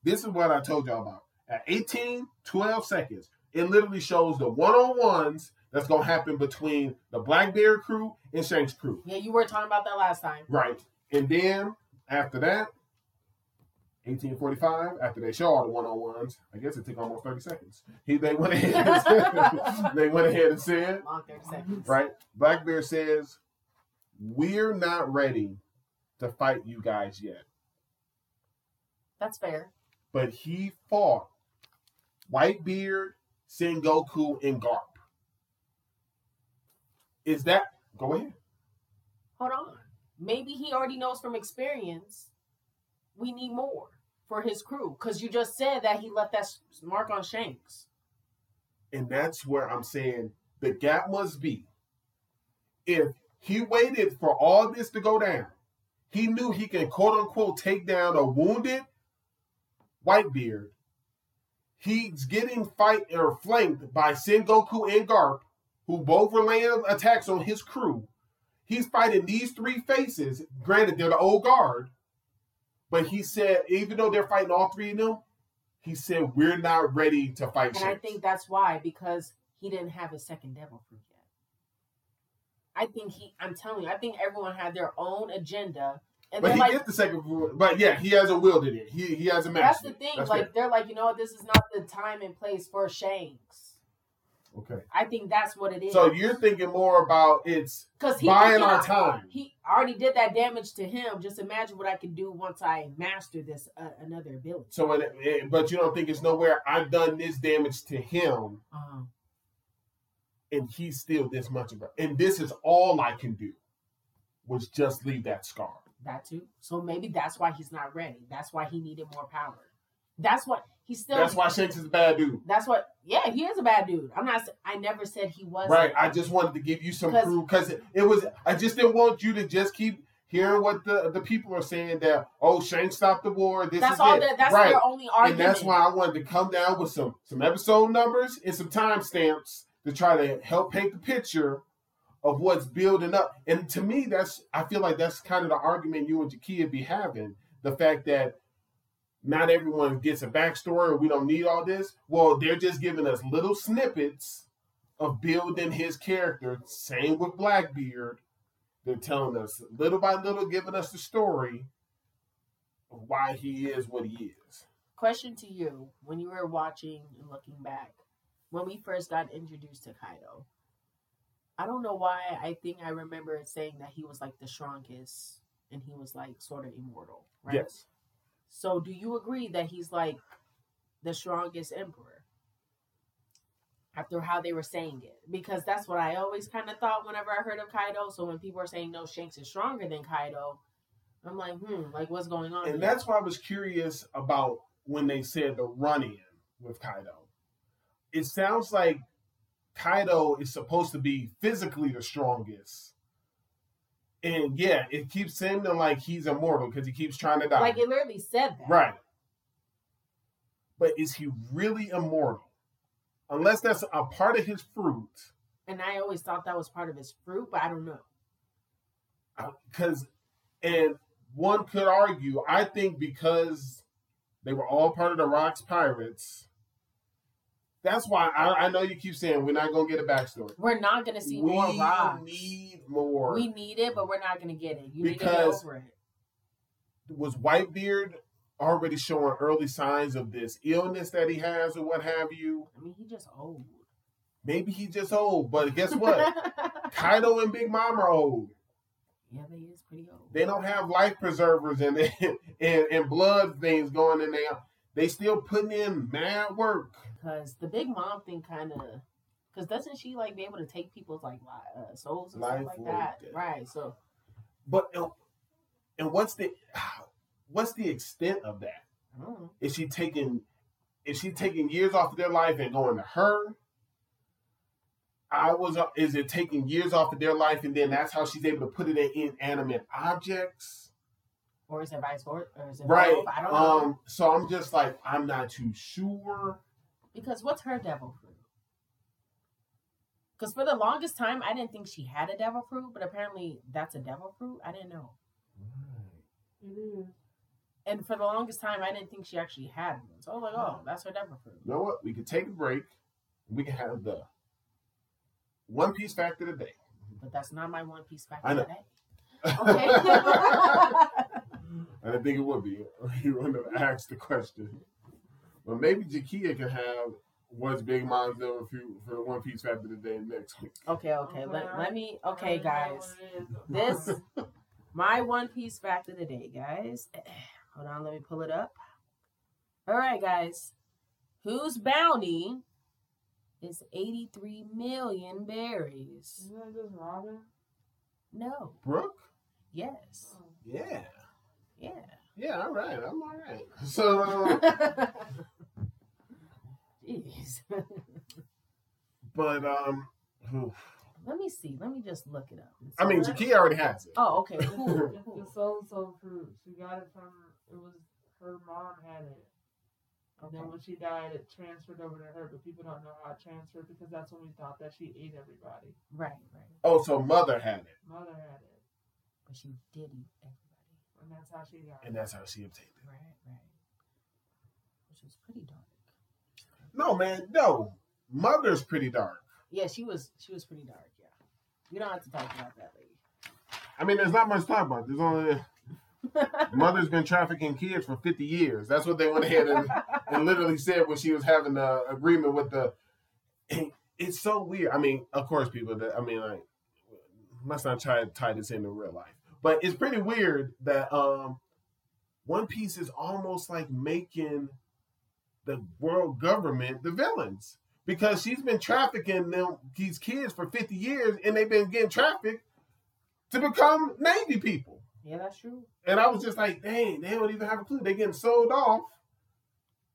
this is what I told y'all about. At 18, 12 seconds, it literally shows the one on ones that's to happen between the Blackbeard crew and Shanks crew. Yeah, you were talking about that last time. Right. And then after that, 1845, after they show all the one on ones, I guess it took almost 30 seconds. He, they went ahead and said, they went ahead and said, Long 30 seconds. right? Blackbeard says, We're not ready to fight you guys yet. That's fair. But he fought Whitebeard, Sengoku, and Garp. Is that go ahead? Hold on. Maybe he already knows from experience we need more for his crew because you just said that he left that mark on Shanks. And that's where I'm saying the gap must be. If he waited for all this to go down, he knew he can quote unquote take down a wounded Whitebeard. He's getting fight or flanked by Sengoku and Garp, who both were laying attacks on his crew. He's fighting these three faces. Granted, they're the old guard, but he said, even though they're fighting all three of them, he said, We're not ready to fight And I think that's why, because he didn't have his second devil fruit yet. I think he, I'm telling you, I think everyone had their own agenda. And But he like, gets the second. But yeah, he hasn't wielded it. He he hasn't that's the thing. That's like, fair. they're like, you know what, this is not the time and place for Shanks. okay. I think that's what it is. So you're thinking more about it's because he buying our time. He already did that damage to him. Just imagine what I can do once I master this uh, another ability. So, it, it- but you don't think it's nowhere. I've done this damage to him, Uh-huh. and he's still this much of a. And this is all I can do, was just leave that scar. That too. So maybe that's why he's not ready. That's why he needed more power. That's what he's still. That's why Shanks is a bad dude. That's what. Yeah, he is a bad dude. I'm not. I never said he wasn't. Right. I just wanted to give you some proof because it, it was. I just didn't want you to just keep hearing what the the people are saying that oh Shanks stopped the war. This That's is all. it. That, that's right. their only argument. and that's why I wanted to come down with some some episode numbers and some timestamps to try to help paint the picture of what's building up. And to me, that's I feel like that's kind of the argument you and Jakia be having. The fact that not everyone gets a backstory or we don't need all this. Well, they're just giving us little snippets of building his character. Same with Blackbeard. They're telling us little by little, giving us the story of why he is what he is. Question to you: When you were watching and looking back, when we first got introduced to Kaido, I don't know why I think I remember it saying that he was like the strongest and he was like sort of immortal, right? Yes. So do you agree that he's like the strongest emperor? After how they were saying it. Because that's what I always kind of thought whenever I heard of Kaido. So when people are saying no Shanks is stronger than Kaido, I'm like, hmm, like what's going on? And here? that's why I was curious about when they said the run in with Kaido. It sounds like Kaido is supposed to be physically the strongest. And yeah, it keeps seeming like he's immortal because he keeps trying to die. like it literally said that. right. But is he really immortal? Unless that's a part of his fruit. And I always thought that was part of his fruit, but I don't know. Because, and one could argue, I think because they were all part of the Rocks Pirates, that's why I, I know you keep saying we're not going to get a backstory. We're not gonna see we more rocks. need more. we need it, but we're not gonna get it. You need to Because- it. was Whitebeard already showing early signs of this illness that he has or what have you? I mean, he just old. Maybe he's just old, but guess what? Kaido and Big Mom are old. yeah, they is pretty old. They don't have life preservers and and, and blood things going in there. They still putting in mad work. Because the big mom thing kind of because doesn't she like be able to take people's like uh, souls and Life stuff like that death. right so But and what's the what's the extent of that? Is she taking is she taking years off of their life and going to her? I was. uh, Is it taking years off of their life and then that's how she's able to put it in inanimate objects? or is it vice versa or is it Right. both? I don't know Um. So I'm just like I'm not too sure. Because what's her devil fruit because for the longest time I didn't think she had a devil fruit but apparently that's a devil fruit I didn't know It is. and for the longest time I didn't think she actually had one so I was like oh that's her devil fruit You know what? We could take a break. We can have the One Piece fact of the day. but that's not my one piece fact I know. today okay I didn't think it would be. You wouldn't have asked the question. But maybe Jakia can have what's Big Mom's devil fruit for the One Piece fact of the day next week. Okay, okay. Let, let me. Okay, guys. what it is. This my One Piece fact of the day, guys. Hold on, let me pull it up. All right, guys. Whose bounty is 83 million berries? Isn't that just Robin? No. Brook? Yes. Yeah. Yeah. Yeah, all right. I'm all right. So, uh, Jeez. but, um, oof. let me see. Let me just look it up. and I mean, see. Already has it. Oh, okay. Cool. It's cool. the soul soul fruit. She got it from it was her mom had it. And then when she died it transferred over to her, but people don't know how it transferred because that's when we thought that she ate everybody. Right, right. Oh, so Mother had it. Mother had it. But she did eat everybody. And that's how she got it. And that's how she obtained it. Right, right. Which was pretty dark. No, man, no. Mother's pretty dark. Yeah, she was she was pretty dark, yeah. We don't have to talk about that lady. I mean, there's not much to talk about. There's only mother's been trafficking kids for 50 years. That's what they went ahead and, and literally said when she was having the agreement with the. It's so weird. I mean, of course, people. That I mean, like, let's not try to tie this into real life, but it's pretty weird that um, One Piece is almost like making the world government the villains because she's been trafficking them these kids for 50 years and they've been getting trafficked to become Navy people. yeah, that's true. And I was just like, dang, they don't even have a clue. They're getting sold off.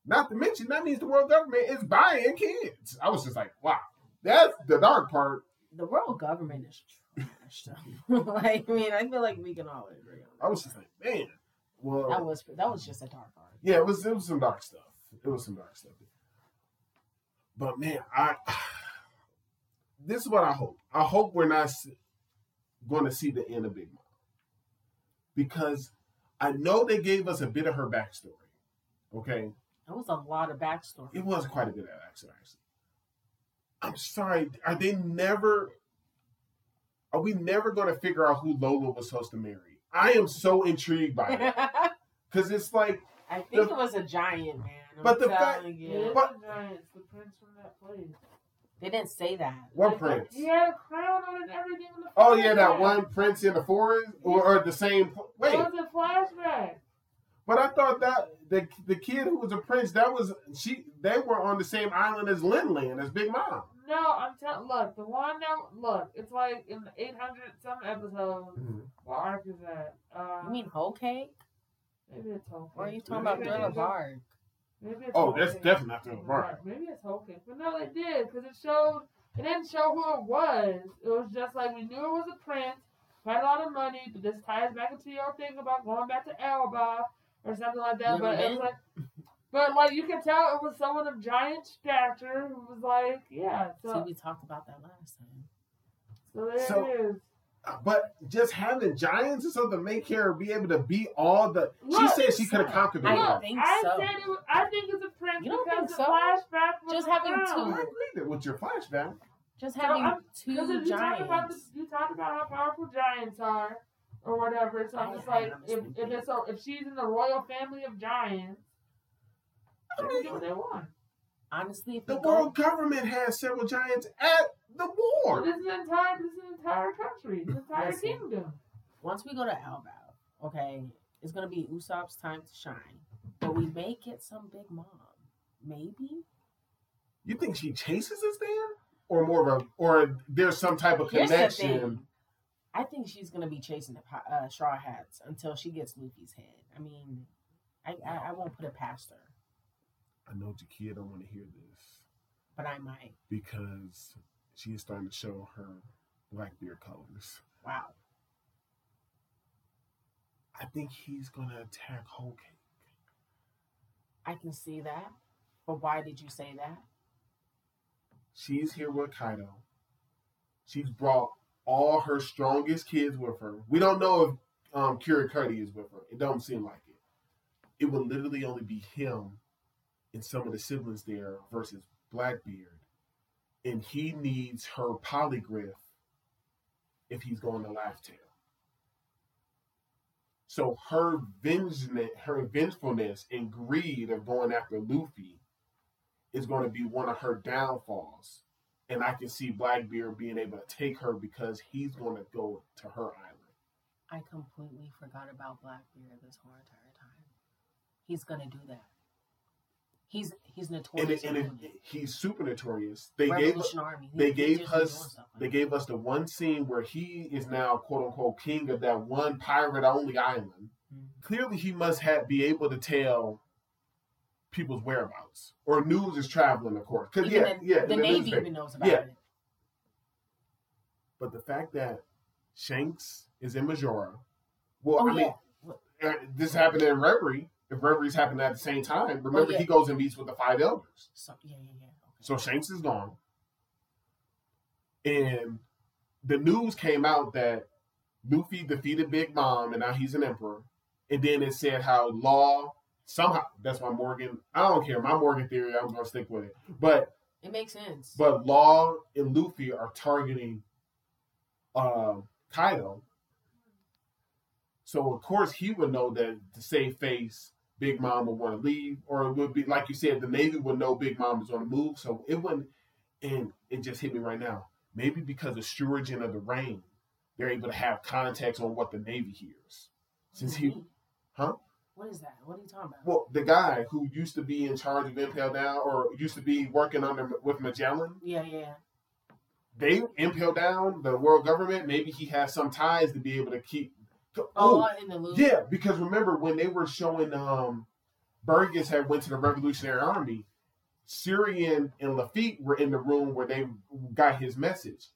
Not to mention, that means the world government is buying kids. I was just like, wow, that's the dark part. The world government is trash like, I mean, I feel like we can all agree on I was just like, man. Well, that. That was that was just a dark part. yeah, it was it was some dark stuff. It was some dark stuff. But man, I this is what I hope. I hope we're not going to see the end of Big Mom because I know they gave us a bit of her backstory. Okay, That was a lot of backstory. it was quite a bit of backstory. Actually, I'm sorry. Are they never? Are we never going to figure out who Lola was supposed to marry? I am so intrigued by it because it's like, I think The- it was a giant man. I'm But the fact- you. But- the Giants, the prince from that place. they didn't say that. what Like, prince? He had a crown on and everything in the Oh yeah, that one prince in the forest, or, or the same. Wait, It was a flashback. but I thought that the the kid who was a prince that was she. They were on the same island as Linland as Big Mom. No, I'm telling. Look, the one that look, it's like in the 800 some episode. What arc is that? Uh, You mean whole cake? maybe it's whole Or are you talking about Maybe Thriller it's- Bark? Maybe it's Oh, Whole that's definitely not Thriller Bark. Right, Maybe it's whole cake, but no, they did because it showed. It didn't show who it was. It was just like we knew it was a prince, had a lot of money, but this ties back into your thing about going back to Elbaf or something like that. Never but it was mm-hmm. like, but like you can tell it was someone of giant stature who was like, yeah. See, So, we talked about that last time. so there So- it is. But just having giants and something make her be able to beat all the. she said she could have conquered the I world. think I so. said it was, I think it's a prince You don't because think the so? flashback Just having two. I agree with your flashback. Just having I'm- two Because if you talk about the, giants. you talk about how powerful giants are, or whatever. So I'm just like, if, if it's so, if she's in the royal family of giants, they can do what they want. Honestly, The we go, world government has several giants at the war. This is an entire, this is an entire country, this entire Listen. kingdom. once we go to Albao, okay, it's gonna be Usopp's time to shine. But we may get some big mom. Maybe. You think she chases us there, or more of a, or there's some type of Here's connection? I think she's gonna be chasing the uh, straw hats until she gets Luffy's head. I mean, I, I I won't put it past her, I know Jakia don't want to hear this but I might. because she is starting to show her black Blackbeard colors. Wow. I think he's gonna attack Whole Cake. I can see that. But why did you say that? She's here with Kaido. She's brought all her strongest kids with her. We don't know if um, Katakuri is with her. It don't seem like it. It would literally only be him and some of the siblings there versus Blackbeard. And he needs her Poneglyph if he's going to Laugh Tale. So her vengefulness, her vengefulness and greed of going after Luffy is going to be one of her downfalls. And I can see Blackbeard being able to take her because he's going to go to her island. I completely forgot about Blackbeard this whole entire time. He's gonna do that. He's he's notorious. and for it, he's super notorious. They gave Army. They he gave doing us like they gave us the one scene where he is now quote unquote king of that one pirate only island. Mhm. Clearly, he must have be able to tell people's whereabouts or news is traveling, of course. Because yeah, the, yeah, the Navy even knows about Yeah. it. But the fact that Shanks is in Majora, well, Oh I mean, yeah. uh, this happened in Reverie. If Reverie's happen at the same time, remember Oh, yeah. he goes and meets with the five elders. So, yeah, yeah, yeah. Okay. So Shanks is gone. And the news came out that Luffy defeated Big Mom and now he's an emperor. And then it said how Law somehow that's my Morgan I don't care. My Morgan theory, I'm gonna stick with it. But It makes sense. but Law and Luffy are targeting uh, Kaido. So of course he would know that to save face, Big Mom would want to leave, or it would be like you said, the Navy would know Big Mom was on the move. So it wouldn't, and it just hit me right now. Maybe because of stewarding of the rain, they're able to have context on what the Navy hears. Since he, mm-hmm. huh? What is that? What are you talking about? Well, the guy who used to be in charge of Impel Down, or used to be working under with Magellan, yeah, yeah. they impel down the world government. Maybe he has some ties to be able to keep. Oh, Oh, in the loop. yeah, because remember when they were showing um Burgess had went to the Revolutionary Army, Shiryu and Lafitte were in the room where they got his message.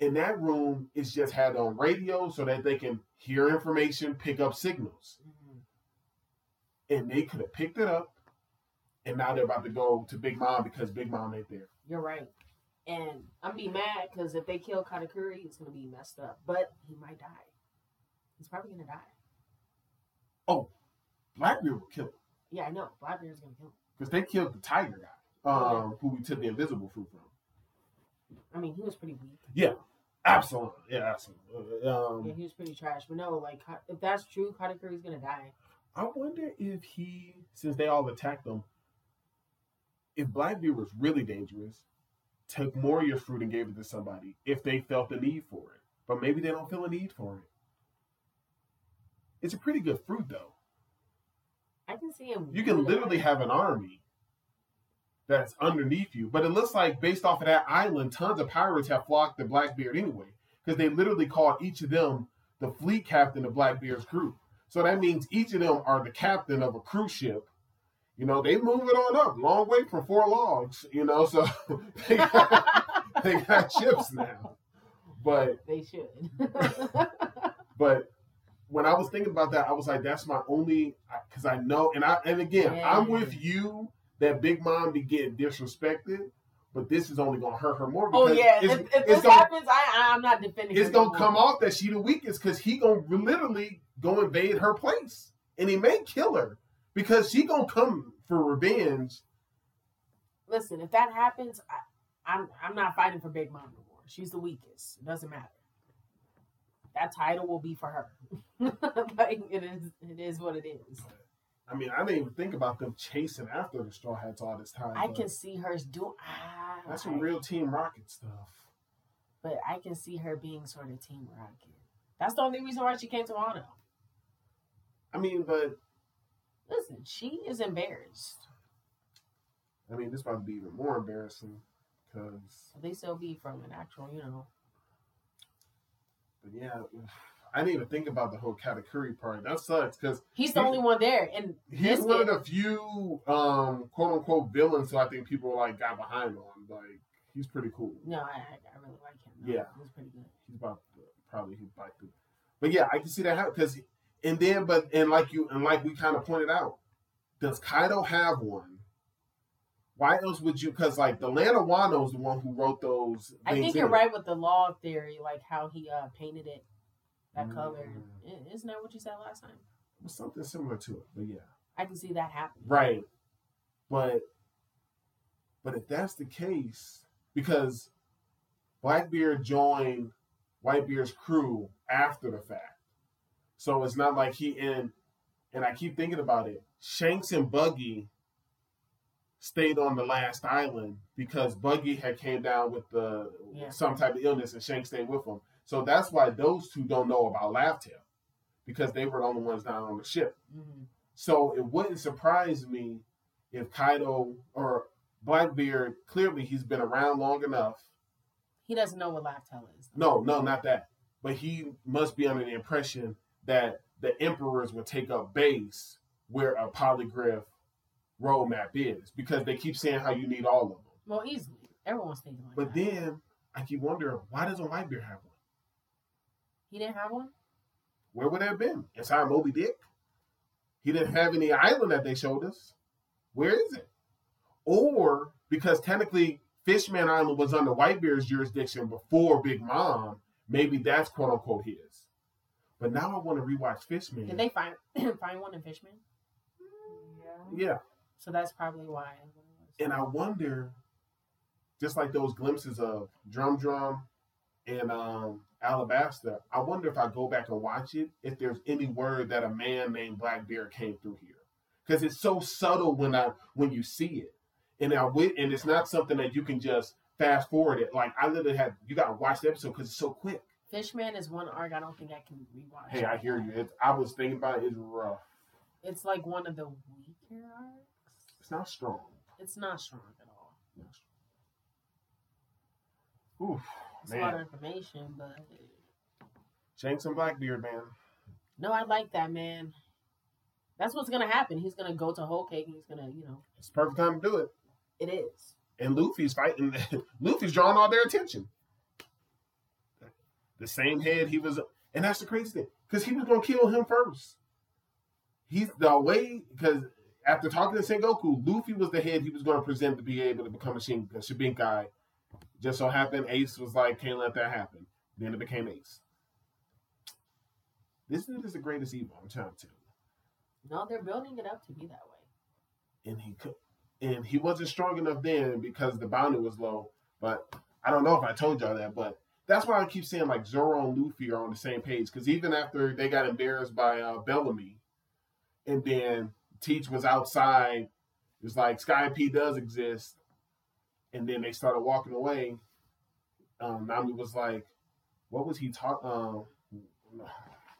And that room is just had on radio so that they can hear information, pick up signals. Mhm. And they could have picked it up. And now they're about to go to Big Mom because Big Mom ain't there. You're right. And I'm be mad because if they kill Katakuri, it's gonna be messed up. But he might die. He's probably gonna die. Oh, Blackbeard will kill him Yeah, I know. Blackbeard's gonna kill him. because they killed the tiger guy, um, who we took the invisible fruit from. I mean, he was pretty weak. Yeah. Absolutely, yeah, absolutely. Um, Yeah, he was pretty trash. But no, like if that's true, Katakuri's gonna die. I wonder if he, since they all attacked him, if Blackbeard was really dangerous, took Moria's fruit and gave it to somebody if they felt the need for it. But maybe they don't feel a need for it. It's a pretty good fruit, though. I can see him. You can literally have an army that's underneath you. But it looks like, based off of that island, tons of pirates have flocked to Blackbeard anyway, because they literally called each of them the fleet captain of Blackbeard's crew. So that means each of them are the captain of a cruise ship. You know, they move it on up, long way from four logs. You know, so they got, they got ships now. But They should. but when I was thinking about that, I was like, that's my only because I know, and I and again, I'm with you that Big Mom be getting disrespected, but this is only gonna hurt her more. oh yeah, if, if this gonna, happens, I I'm not defending. it's gonna come off that she the weakest because he gonna literally go invade her place, and he may kill her because she gonna come for revenge. Listen, if that happens, I, I'm I'm not fighting for Big Mom no more. She's the weakest. It doesn't matter. That title will be for her. like it is. It is what it is. I mean, I didn't even think about them chasing after the Straw Hats all this time. I can see her do. Ah, That's some real Team Rocket stuff. But I can see her being sort of Team Rocket. That's the only reason why she came to Wano. I mean, but Listen, she is embarrassed. I mean, this might be even more embarrassing because, At least it'll be from an actual, you know. But yeah, I didn't even think about the whole Katakuri part. That sucks because He's the He- only one there, and he's one of the few um, quote unquote villains who I think people like got behind on. Like, he's pretty cool. no, I, I really like him. Yeah. he's pretty good. He's about to, probably he's about to, but yeah, I can see that happen because, and then, but and like you and like we kind of pointed out, does Kaido have one? Why else would you? Because like the land of Wano is the one who wrote those. I think you're right with the law theory, like how he uh painted it that color. Mm. I- Isn't that what you said last time? Something similar to it, but yeah. I can see that happening. Right. But but if that's the case, because Blackbeard joined Whitebeard's crew after the fact. So it's not like he and and I keep thinking about it. Shanks and Buggy stayed on the last island because Buggy had came down with the Yeah. some type of illness and Shank stayed with him. So that's why those two don't know about Laugh Tale. Because they were the only ones down on the ship. hmm So it wouldn't surprise me if Kaido or Blackbeard, clearly he's been around long enough. He doesn't know what Laugh Tale is. No, no, not that. But he must be under the impression that the emperors would take up base where a Poneglyph roadmap is because they keep saying how you need all of them. Well, easily. Everyone's thinking like But that. then I keep wondering why doesn't Whitebeard have one? he didn't have one. Where would that have been? Inside Moby Dick? He didn't have any island that they showed us. Where is it? Or because technically Fishman Island was under Whitebeard's jurisdiction before Big Mom, maybe that's quote unquote his. But now I want to rewatch Fishman. Did they find find one in Fishman? Yeah. So that's probably why. And I wonder, just like those glimpses of Drum Drum and um, Alabasta, I wonder if I go back and watch it, if there's any word that a man named Blackbeard came through here. Because it's so subtle when I when you see it. And I wi- and it's not something that you can just fast forward it. Like I literally had you gotta watch the episode because it's so quick. Fishman is one arc I don't think I can rewatch. Hey, I hear you. It's, I was thinking about it, it's rough. It's like one of the weaker arcs. It's not strong. It's not strong at all. Not strong. Oof, It's a lot of information, but Shanks and Blackbeard, man. no, I like that man. That's what's gonna happen. He's gonna go to Whole Cake. and He's gonna, you know, It's the perfect time to do it. it is. and Luffy's fighting. Luffy's drawing all their attention. The same head he was, and that's the crazy thing, because he was gonna kill him first. He's the way because after talking to Sengoku, Luffy was the head he was gonna present to be able to become a Shin, a Shinkai. Just so happened, Ace was like, "Can't let that happen." Then it became Ace. This dude is the greatest evil. I'm telling you. No, they're building it up to be that way. and he could, and he wasn't strong enough then because the bounty was low. But I don't know if I told y'all that, but that's why I keep saying like Zoro and Luffy are on the same page. Because even after they got embarrassed by uh, Bellamy, and then Teach was outside, it's like Skypiea does exist, and then they started walking away. Um, Nami was like, "What was he talking?" Um,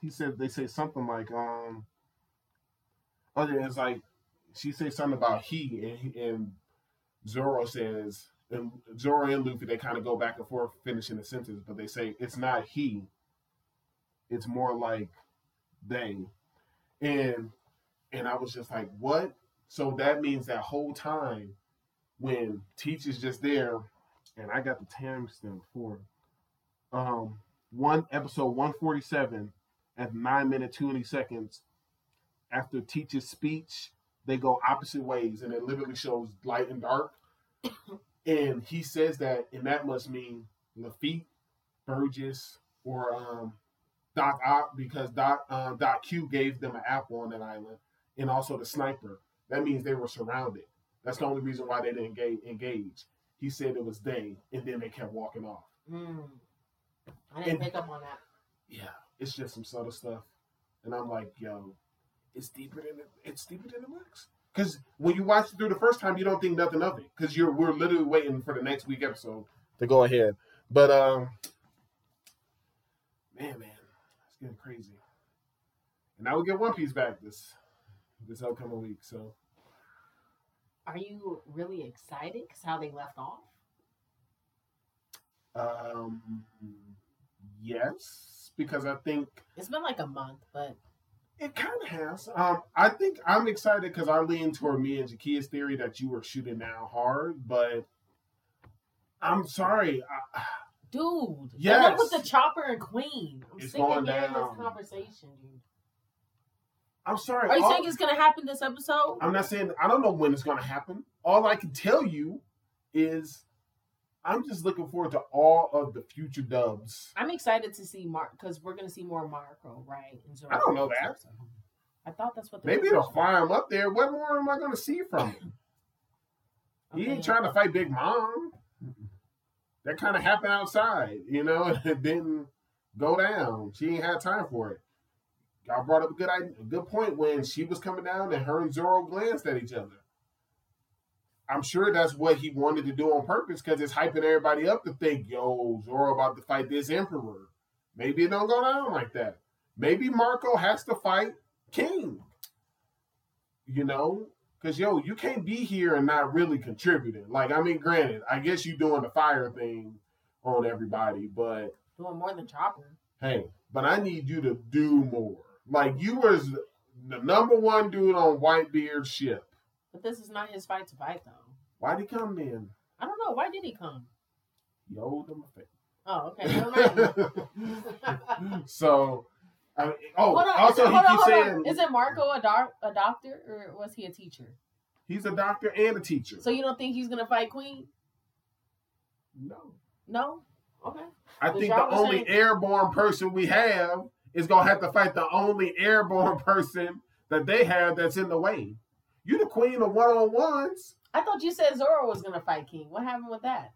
he said they say something like, "Um." Oh, yeah, it's like she says something about he and, and Zoro says and Zoro and Luffy they kind of go back and forth finishing the sentence, but they say it's not he, it's more like they, and and I was just like, what? So that means that whole time when Teach is just there, and I got the timestamp for um one episode one forty seven at nine minutes, twenty seconds after Teach's speech they go opposite ways and it literally shows light and dark. and he says that, and that must mean Lafitte, Burgess, or um, Doc Ock, because Doc uh, Doc Q gave them an apple on that island, and also the sniper. That means they were surrounded. That's the only reason why they didn't engage. engage. He said it was they, and then they kept walking off. Mm. I didn't And- pick up on that. Yeah, it's just some subtle stuff, and I'm like, yo, it's deeper than it, it's deeper than it looks. Because when you watch it through the first time, you don't think nothing of it, because you're we're literally waiting for the next week episode to go ahead. But um, man, man, it's getting crazy. And now we get One Piece back this this upcoming week. So Are you really excited? Because how they left off? um, yes, because I think It's been like a month, but It kind of has. Um, I think I'm excited because I lean toward me and Jakia's theory that you were shooting down hard, but I'm sorry. I, dude, Yes. with the chopper and queen. I'm It's going down. this conversation, dude. I'm sorry. Are you All- saying it's gonna happen this episode? I'm not saying I don't know when it's going to happen. All I can tell you is I'm just looking forward to all of the future dubs. I'm excited to see Mark because we're gonna see more Marco, right? I don't know that. episode. I thought that's what. the Maybe it'll fly him up there. What more am I going to see from him? were. He ain't trying to fight Big Mom. That kind of happened outside, you know, and it didn't go down. She ain't had time for it. Y'all brought up a good idea, a good point when she was coming down and her and Zoro glanced at each other. I'm sure that's what he wanted to do on purpose because it's hyping everybody up to think, yo, Zoro about to fight this emperor. Maybe it don't go down like that. Maybe Marco has to fight King. You know, because yo, you can't be here and not really contributing. Like, I mean, granted, I guess you doing the fire thing on everybody, but doing more than chopping. hey, but I need you to do more. Like you was the number one dude on Whitebeard's ship. But this is not his fight to fight, though. Why'd he come then? I don't know. Why did he come? You owed him a Oh, okay. Favor. so, I mean, oh, Hold on, also it, he hold on, keeps saying on. Is it Marco a, doc, a doctor or was he a teacher? he's a doctor and a teacher. So you don't think he's gonna fight Queen? no. No. Okay. I think the only saying- airborne person we have is gonna have to fight the only airborne person that they have that's in the way. You the queen of one on ones. I thought you said Zoro was gonna fight King. What happened with that?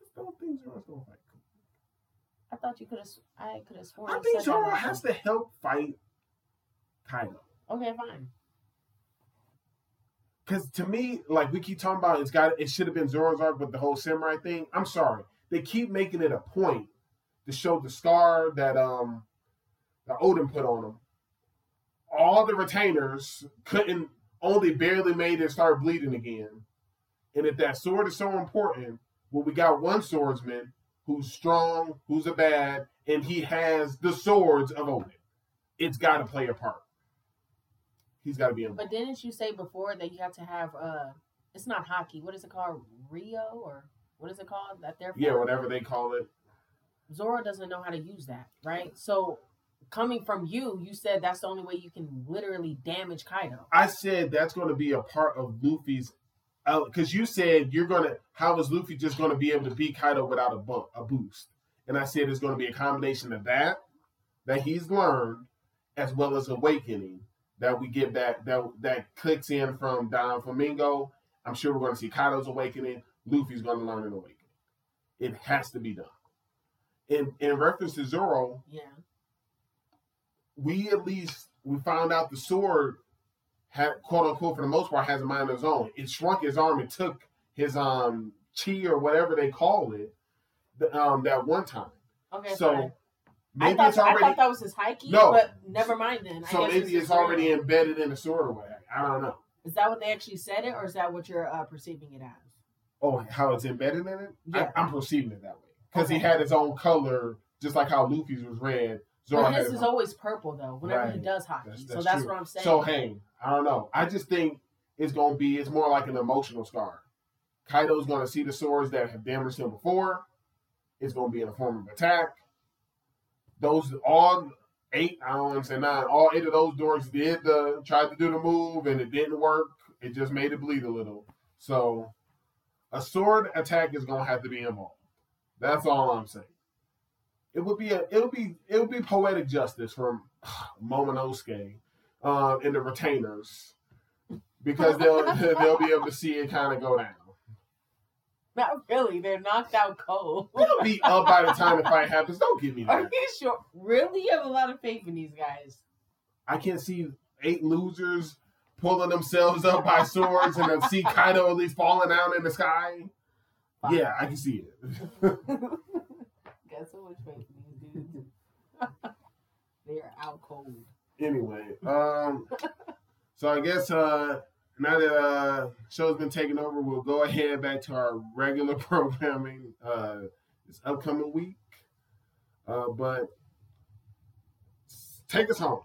I Don't think Zoro's gonna fight. King. I thought you could have. I could have sworn. I think Zoro has to help fight Kaido. Okay, fine. Because to me, like we keep talking about, it's got it should have been Zoro's arc, with the whole samurai thing. I'm sorry, they keep making it a point to show the scar that um that Oden put on him. All the retainers couldn't only barely made it start bleeding again. And if that sword is so important, well, we got one swordsman who's strong, who's a bad, and he has the swords of Oden. It's got to play a part. He's got to be involved. But didn't you say before that you have to have uh it's not Haki. What is it called? Rio or what is it called? That they're Yeah, whatever they call it. Zoro doesn't know how to use that, right? So coming from you, you said that's the only way you can literally damage Kaido. I said that's going to be a part of Luffy's, because you said you're going to. How is Luffy just going to be able to beat Kaido without a bump, a boost? And I said it's going to be a combination of that that he's learned, as well as awakening that we get back that that clicks in from Doflamingo. I'm sure we're going to see Kaido's awakening. Luffy's going to learn an awakening. It has to be done. In in reference to Zoro, Yeah. We at least we found out the sword had quote unquote for the most part has a mind of its own. It shrunk his arm and took his um chi or whatever they call it the, um that one time. Okay. so fine. I maybe thought, it's already I thought that was his Haki, No. but never mind then. So maybe his it's already real. embedded in the sword or whatever. I don't know. Is that what they actually said it, or is that what you're uh, perceiving it as? Oh, how it's embedded in it? Yeah. I, I'm perceiving it that way because he had his own color, just like how Luffy's was red. But his is always purple though. Whenever he does Haki, That's- so that's that's true. what I'm saying. So hey, I don't know. I just think it's gonna be it's more like an emotional scar. Kaido's gonna see the swords that have damaged him before. It's gonna be in the form of attack. Those all eight, I don't want to say nine, all eight of those dorks did the tried to do the move and it didn't work. It just made it bleed a little. So a sword attack is gonna have to be involved. That's all I'm saying. It would be a it'll be it'll be poetic justice from Momonosuke um, in the retainers because they'll they'll be able to see it kind of go down. Not really. They're knocked out cold. They'll be up by the time the fight happens. Don't give me that. Are you sure? Really, you have a lot of faith in these guys. I can't see eight losers pulling themselves up by swords and then see Kaido at least falling down in the sky. Fine. Yeah, I can see it. Got so much faith in these dudes. they are out cold. anyway, um, so I guess uh, now that uh, show's been taken over, we'll go ahead back to our regular programming uh, this upcoming week. Uh, but take us home.